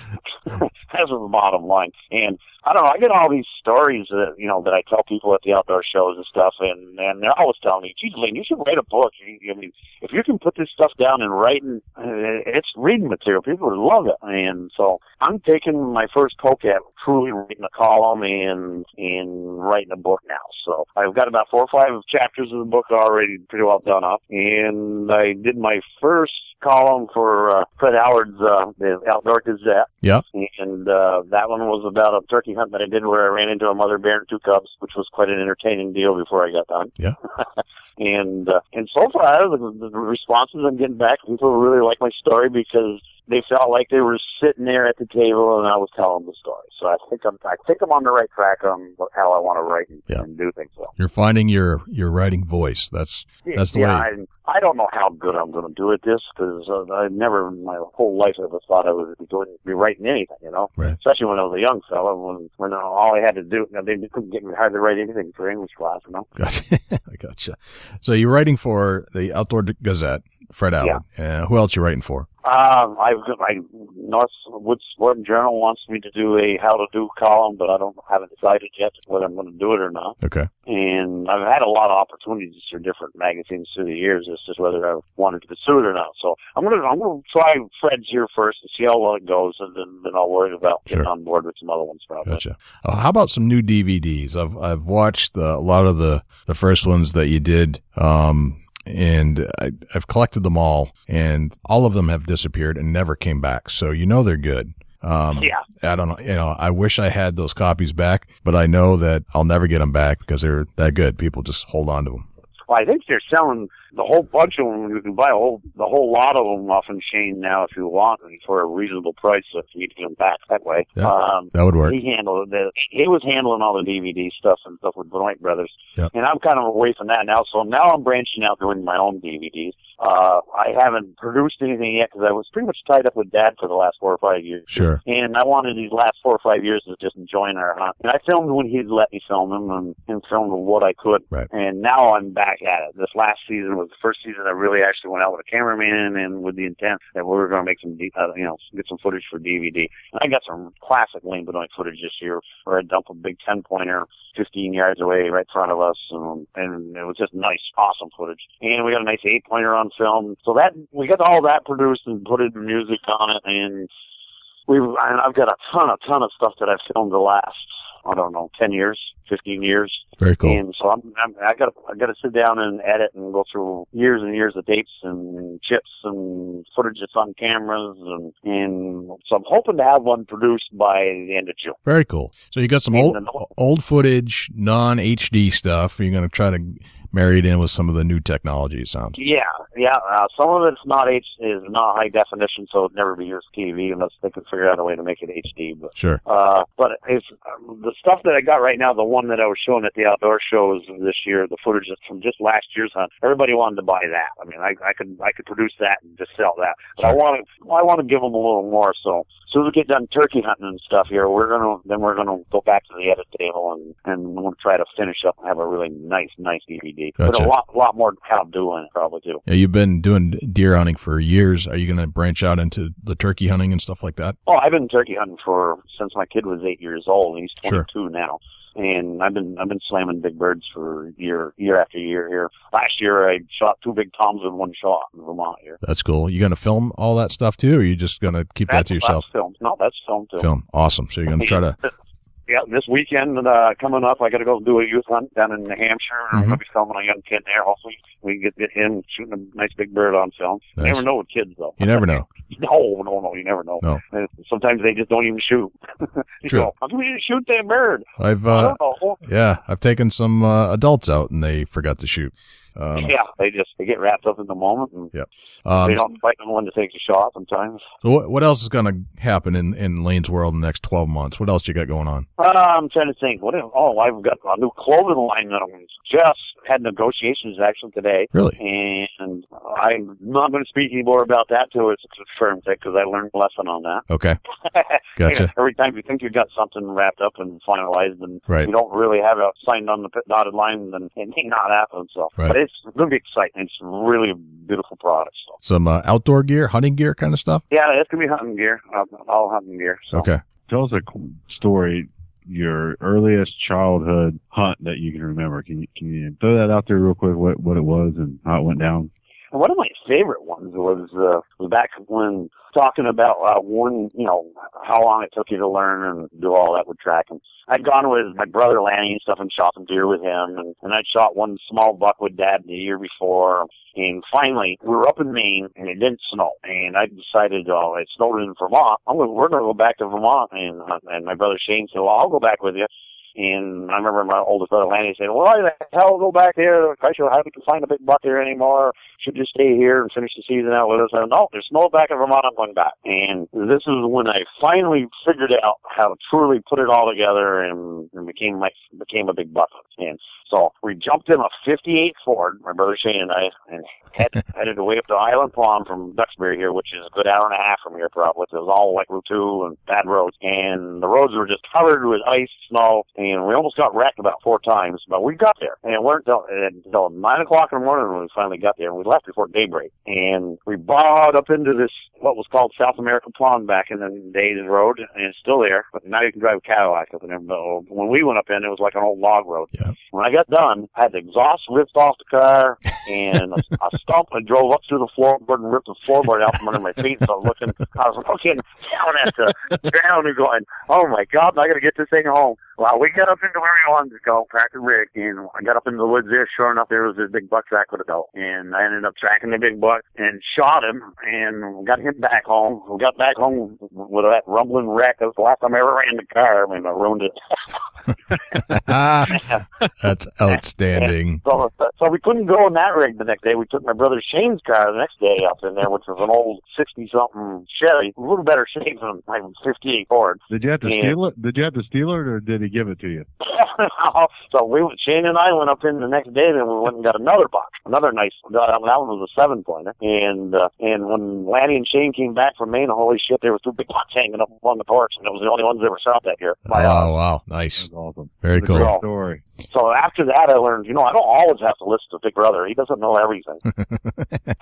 B: That's the bottom line. And I don't know. I get all these stories that you know that I tell people at the outdoor shows and stuff, and and they're always telling me, "Geez, Lane, you should write a book." I mean, if you can put this stuff down in writing, uh, it's reading material. People would love it. And so I'm taking my first poke at truly writing a column and and writing a book now. So I've got about four or five chapters of the book already pretty well done up, and I did my first column for uh, Fred Howard's uh, the Outdoor Gazette.
A: Yeah.
B: And uh, that one was about a turkey hunt that I did where I ran into a mother bear and two cubs, which was quite an entertaining deal before I got done.
A: Yeah.
B: and uh, and so far, the, the responses I'm getting back, people really like my story because they felt like they were sitting there at the table and I was telling the story. So I think I'm I think I'm on the right track on how I want to write and,
A: Yeah.
B: and do things. So
A: You're finding your your writing voice. That's That's the
B: yeah,
A: way-
B: I, I don't know how good I'm going to do at this because uh, I never in my whole life ever thought I would be doing be writing anything. You know,
A: Right.
B: especially when I was a young fella when when all I had to do you know, they couldn't get me hardly write anything for English class. You know.
A: Gotcha. I gotcha. So you're writing for the Outdoor Gazette, Fred Allen. Uh, who else you writing for?
B: Um, I've got my North Wood Sport Journal wants me to do a how to do column, but I don't haven't decided yet whether I'm going to do it or not.
A: Okay.
B: And I've had a lot of opportunities for different magazines through the years. It's just whether I wanted to pursue it or not. So I'm gonna I'm gonna try Fred's here first and see how well it goes, and then, then I'll worry about getting
A: Sure.
B: on board with some other ones probably.
A: Gotcha. Oh, how about some new DVDs? I've I've watched uh, a lot of the the first ones that you did, um, and I, I've collected them all, and all of them have disappeared and never came back. So you know they're good. Um,
B: Yeah.
A: I don't know. You know, I wish I had those copies back, but I know that I'll never get them back because they're that good. People just hold on to them.
B: Well, I think they're selling the whole bunch of them. You can buy a whole the whole lot of them off in Shane now if you want, and for a reasonable price. So if you get them back that way,
A: Yeah.
B: um,
A: That would work.
B: he handled it. He was handling all the DVD stuff and stuff with Benoit Brothers.
A: Yep.
B: And I'm kind of away from that now. So now I'm branching out doing my own DVDs. Uh, I haven't produced anything yet because I was pretty much tied up with Dad for the last four or five years.
A: Sure.
B: And I wanted these last four or five years to just enjoying our hunt. And I filmed when he'd let me film them and, and filmed what I could.
A: Right.
B: And now I'm back at it. This last season was the first season I really actually went out with a cameraman and with the intent that we were going to make some, uh, you know, get some footage for DVD. And I got some classic Lane Benoit footage this year where I dumped a big 10 pointer 15 yards away right in front of us. And, and it was just nice, awesome footage. And we got a nice eight pointer on film. So that, we got all that produced and put in music on it. And we, and I've got a ton, a ton of stuff that I've filmed the last, I don't know, 10 years, 15 years.
A: Very cool.
B: And so I'm, I'm I got to I got to sit down and edit and go through years and years of tapes and chips and footage that's on cameras and and so I'm hoping to have one produced by the end of June.
A: Very cool. So you got some old old footage, non HD stuff. You're going to try to marry it in with some of the new technology. Sounds.
B: Yeah, yeah. Uh, some of it's not H is not high definition, so it'd never be used TV unless they can figure out a way to make it HD. But
A: Sure.
B: Uh, but it's um, the stuff that I got right now. The one that I was showing at the outdoor shows this year, the footage that's from just last year's hunt. Everybody wanted to buy that. I mean, I, I could I could produce that and just sell that. But I want to I want to give them a little more. So as soon as we get done turkey hunting and stuff here, we're gonna then we're gonna go back to the edit table and and we're gonna try to finish up and have a really nice nice DVD. But
A: Gotcha.
B: a lot lot more how to do in it probably too.
A: Yeah, you've been doing deer hunting for years. Are you going to branch out into the turkey hunting and stuff like that?
B: Oh, I've been turkey hunting for since my kid was eight years old. and He's
A: Sure.
B: 22 now, and I've been I've been slamming big birds for year year after year here. Last year I shot two big toms in one shot in Vermont here.
A: That's cool. You going to film all that stuff too, or are you just going to keep that to yourself?
B: That's filmed. No, that's film too.
A: Film. Awesome. So you're going to try to.
B: Yeah, this weekend uh, coming up, I got to go do a youth hunt down in New Hampshire. I'm going to be filming a young kid there. Hopefully, we can get, get him shooting a nice big bird on film. You never know with kids, though.
A: You never know.
B: No, no, no. You never know.
A: No.
B: Sometimes they just don't even shoot.
A: True.
B: How come you didn't shoot that bird?
A: I've
B: I
A: uh, yeah, I've taken some uh, adults out and they forgot to shoot. Um,
B: yeah, they just they get wrapped up in the moment and they
A: um,
B: don't fight no one to take a shot sometimes.
A: so what, what else is going to happen in in Lane's world in the next 12 months? What else you got going on?
B: Uh, I'm trying to think. What? If, oh, I've got a new clothing line that I'm just had negotiations actually today,
A: Really?
B: and I'm not going to speak any more about that till it's confirmed because I learned a lesson on that.
A: Okay. Gotcha.
B: Every time you think you've got something wrapped up and finalized, and
A: Right.
B: you don't really have it signed on the dotted line, then it may not happen. So,
A: Right.
B: but it's going to be exciting. It's really a beautiful product. So.
A: Some uh, outdoor gear, hunting gear kind of stuff?
B: Yeah, it's gonna be hunting gear. Uh, all hunting gear. So.
A: Okay.
F: Tell us a story, your earliest childhood hunt that you can remember. Can you, can you throw that out there real quick, what, what it was and how it went down?
B: And one of my favorite ones was uh, back when talking about uh, one, you know, how long it took you to learn and do all that with tracking. I'd gone with my brother Lanny and stuff and shot some deer with him, and, and I'd shot one small buck with Dad the year before. And finally, we were up in Maine, and it didn't snow. And I decided, oh, it snowed in Vermont. I'm gonna, we're going to go back to Vermont. And uh, and my brother Shane said, well, I'll go back with you. And I remember my oldest brother Lanny saying, "Well, why the hell go back there? I should have to find a big buck there anymore. Should just stay here and finish the season out with us." Said, "No, there's snow back in Vermont. I'm going back." And this is when I finally figured out how to truly put it all together and, and became my became a big buck. And so we jumped in a '58 Ford, my brother Shane and I, and head, headed away up to Island Pond from Duxbury here, which is a good hour and a half from here, probably. It was all like Route 2 and bad roads. And the roads were just covered with ice, snow, and we almost got wrecked about four times, but we got there. And it weren't until, until 9 o'clock in the morning when we finally got there. And we left before daybreak. And we bowed up into this, what was called South American Pond back in the days of road, and it's still there. But now you can drive a Cadillac up in there. But when we went up in, it was like an old log road.
A: Yeah.
B: When I got done, I had the exhaust ripped off the car and a stump. I drove up through the floorboard and ripped the floorboard out from under my feet. So I was looking, I was looking down at the ground and going, "Oh my God, I got to get this thing home." Well, we got up into where we wanted to go, packed a rig, and I got up into the woods there. Sure enough, there was this big buck track with a belt, and I ended up tracking the big buck and shot him and got him back home. We got back home with that rumbling wreck. That was the last time I ever ran the car. I mean, I ruined it.
A: That's outstanding.
B: So, so we couldn't go in that rig the next day. We took my brother Shane's car the next day up in there, which was an old sixty-something Chevy, a little better shape than my '58 Ford.
F: Did you have to
B: Yeah.
F: steal it? Did you have to steal it, or did he give it to you?
B: so we, Shane and I went up in the next day. Then we went and got another box, another nice. That that one was a seven pointer. And uh, and when Lanny and Shane came back from Maine, holy shit, there was two big box hanging up on the porch, and it was the only ones that were shot that year. By, uh,
A: Oh wow, nice,
F: That's awesome.
A: very
F: That's
A: cool.
F: great story.
B: So after that, I learned, you know, I don't always have to listen to Big Brother. He doesn't know everything.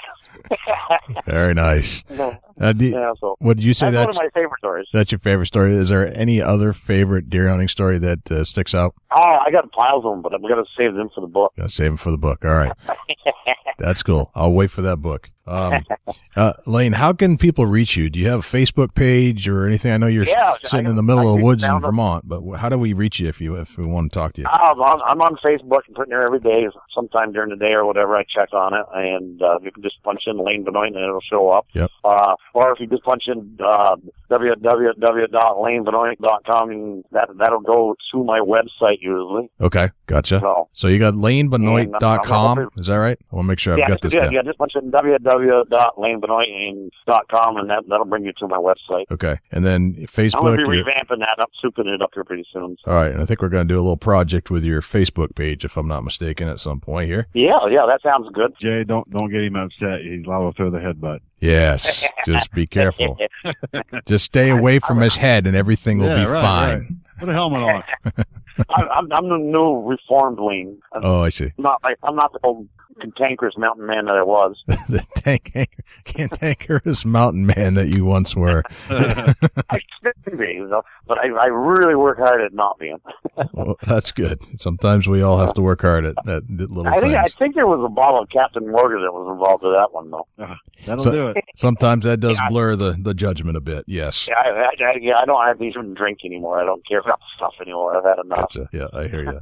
A: Very nice.
B: yeah,
A: Uh, do you-
B: so
A: what did you say?
B: that's one
A: That's
B: of my favorite stories.
A: that's your favorite story. Is there any other favorite deer hunting story that uh, sticks out?
B: Oh, I got piles of them, but I'm gonna save them for the book.
A: Gotta save them for the book. All right, that's cool. I'll wait for that book. Um, uh, Lane, how can people reach you? Do you have a Facebook page or anything? I know you're
B: Yeah,
A: sitting in the middle of the woods in Vermont, but how do we reach you if you if we want to talk to you?
B: I'm on, I'm on Facebook and putting there every day, sometime during the day or whatever. I check on it, and uh, you can just punch in Lane Benoit and it'll show up.
A: Yep.
B: Uh, or if you just punch in uh, www.lanebenoit.com, and that that'll go to my website usually.
A: Okay, gotcha.
B: So
A: So you got lanebenoit.com.
B: I'm-
A: Is that right? I want to make sure I've
B: yeah,
A: got
B: just,
A: this
B: yeah,
A: down.
B: yeah, just punch in www.lanebenoit.com, and that that'll bring you to my website.
A: Okay, and then Facebook.
B: I'm going
A: Facebook.
B: to be revamping that up, souping it up here pretty soon.
A: all right, and I think we're going to do a little project with your Facebook page, if I'm not mistaken, at some point here.
B: Yeah, yeah, that sounds good.
F: Jay, don't don't get him upset. He's liable to throw the headbutt.
A: Yes, just be careful. Just stay away from his head, and everything will
F: Yeah,
A: be
F: right,
A: fine.
F: Right. Put a helmet on.
B: I'm, I'm, I'm the new reformed Lane. I'm
A: Oh, I see.
B: not like I'm not the old cantankerous mountain man that I was.
A: the tank, cantankerous mountain man that you once were.
B: I can be, you know, but I, I really work hard at not being.
A: Well, that's good. Sometimes we all have to work hard at, at the little
B: I think I think there was a bottle of Captain Morgan that was involved with that one though.
F: That'll
A: So-
F: do it.
A: Sometimes that does
B: Yeah.
A: blur the, the judgment a bit. Yes.
B: Yeah, I, I, I, yeah, I don't I don't even drink anymore. I don't care about the stuff anymore. I've had enough.
A: Gotcha. Yeah, I hear you.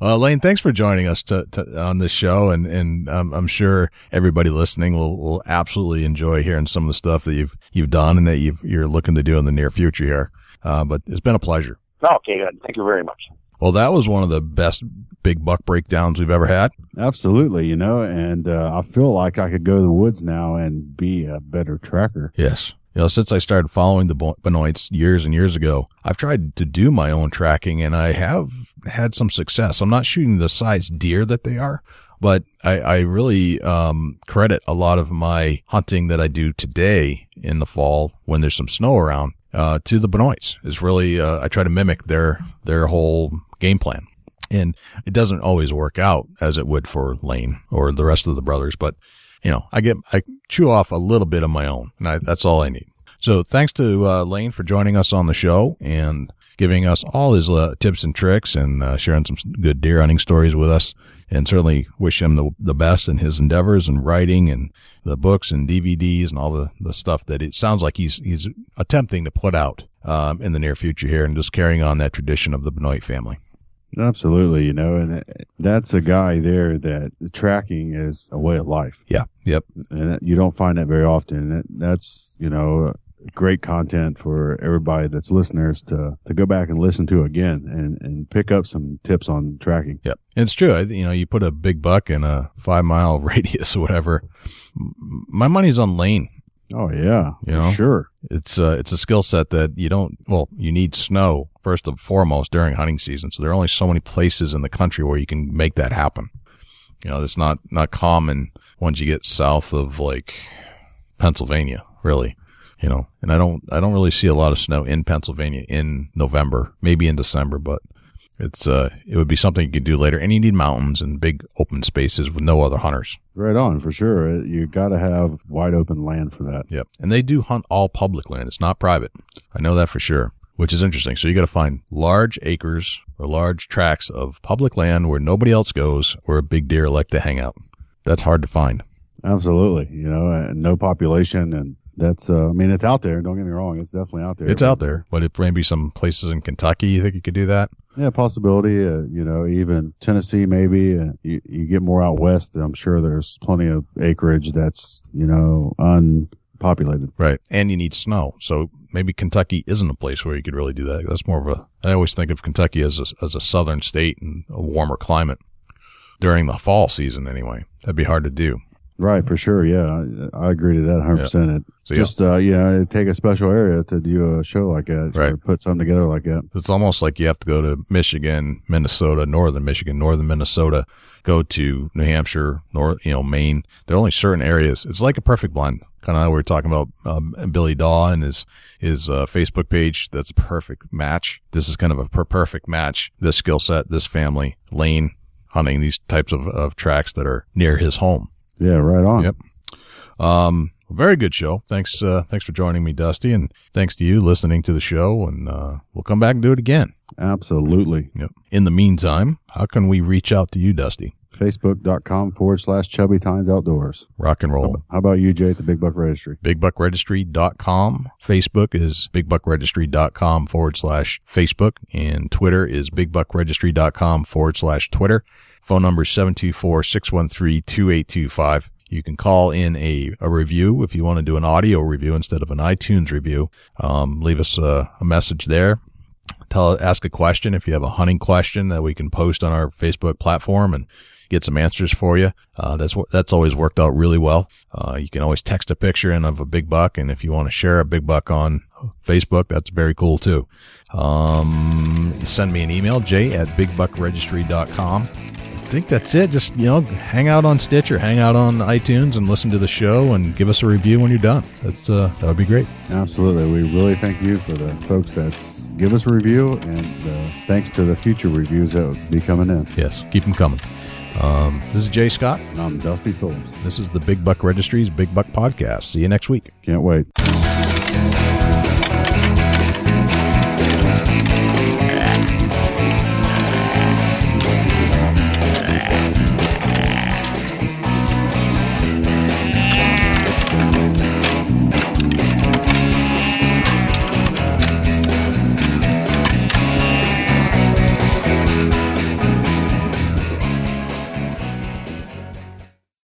A: Uh, Lane, thanks for joining us to, to, on this show, and and um, I'm sure everybody listening will, will absolutely enjoy hearing some of the stuff that you've you've done and that you've, you're looking to do in the near future here. Uh, but it's been a pleasure.
B: Okay, good. Thank you very much.
A: Well, that was one of the best big buck breakdowns we've ever had.
F: Absolutely, you know, and uh, I feel like I could go to the woods now and be a better tracker.
A: Yes. You know, since I started following the Benoits years and years ago, I've tried to do my own tracking and I have had some success. I'm not shooting the size deer that they are, but I, I really um, credit a lot of my hunting that I do today in the fall when there's some snow around uh, to the Benoits. Is really uh, I try to mimic their their whole game plan, and it doesn't always work out as it would for Lane or the rest of the brothers, but you know, I get, I chew off a little bit of my own and I, that's all I need. So thanks to uh, Lane for joining us on the show and giving us all his uh, tips and tricks and uh, sharing some good deer hunting stories with us. And certainly wish him the, the best in his endeavors and writing and the books and DVDs and all the, the stuff that it sounds like he's he's attempting to put out um, in the near future here and just carrying on that tradition of the Benoit family.
F: Absolutely, you know, and uh, that's a guy there that tracking is a way of life,
A: Yeah. Yep.
F: and that- you don't find that very often. That's you know great content for everybody that's listeners to to go back and listen to again and and pick up some tips on tracking.
A: Yep. And it's true. I, you know, you put a big buck in a five mile radius or whatever. My money's on Lane.
F: Oh yeah,
A: You know?
F: sure.
A: It's uh, it's a skill set that you don't. Well, you need snow first and foremost during hunting season. So there are only so many places in the country where you can make that happen. You know, it's not not common once you get south of like Pennsylvania, really. You know, and I don't I don't really see a lot of snow in Pennsylvania in November, maybe in December, but it's uh it would be something you could do later. And you need mountains and big open spaces with no other hunters.
F: Right on, for sure. Uh, You got to have wide open land for that.
A: Yep. And they do hunt all public land. It's not private. I know that for sure, which is interesting. So you got to find large acres or large tracts of public land where nobody else goes, where a big deer like to hang out. That's hard to find.
F: Absolutely, you know, and no population, and that's. Uh, I mean, it's out there. Don't get me wrong; it's definitely out there.
A: It's out there, but if maybe some places in Kentucky, you think you could do that?
F: Yeah, possibility. Uh, you know, even Tennessee, maybe. Uh, you, you get more out west. I'm sure there's plenty of acreage that's you know unpopulated.
A: Right. And you need snow. So maybe Kentucky isn't a place where you could really do that. That's more of a, I always think of Kentucky as a, as a southern state and a warmer climate during the fall season anyway. That'd be hard to do.
F: Right, for sure. Yeah, I, I agree to that 100. percent It
A: So, yeah.
F: just uh, you know, take a special area to do a show like that,
A: Right.
F: Or put something together like that.
A: It's almost like you have to go to Michigan, Minnesota, northern Michigan, northern Minnesota, go to New Hampshire, north, you know, Maine. There are only certain areas. It's like a perfect blend. Kind of how we were talking about um, Billy Daw and his his uh, Facebook page. That's a perfect match. This is kind of a per- perfect match. This skill set, this family, Lane hunting these types of, of tracks that are near his home.
F: Yeah, right on.
A: Yep. Um, very good show. Thanks, uh, thanks for joining me, Dusty, and thanks to you listening to the show. And uh, we'll come back and do it again.
F: Absolutely.
A: Yep. In the meantime, how can we reach out to you, Dusty?
F: Facebook.com forward slash Chubby Tines Outdoors.
A: Rock and roll.
F: How about you, Jay, at the Big Buck Registry?
A: BigBuckRegistry.com. Facebook is BigBuckRegistry.com forward slash Facebook. And Twitter is BigBuckRegistry.com forward slash Twitter. Phone number is 724-613-2825. You can call in a, a review if you want to do an audio review instead of an iTunes review. Um, leave us a, a message there. Tell, ask a question if you have a hunting question that we can post on our Facebook platform and get some answers for you. Uh, that's that's always worked out really well. Uh, you can always text a picture in of a big buck. And if you want to share a big buck on Facebook, that's very cool too. Um, send me an email, jay at bigbuckregistry.com. I think that's it. Just, you know, hang out on Stitcher, hang out on iTunes and listen to the show and give us a review when you're done. That's, uh, that would be great.
F: Absolutely. We really thank you for the folks that give us a review, and uh, thanks to the future reviews that will be coming in.
A: Yes. Keep them coming. Um, this is Jay Scott.
F: And I'm Dusty Phillips.
A: This is the Big Buck Registry's Big Buck Podcast. See you next week.
F: Can't wait.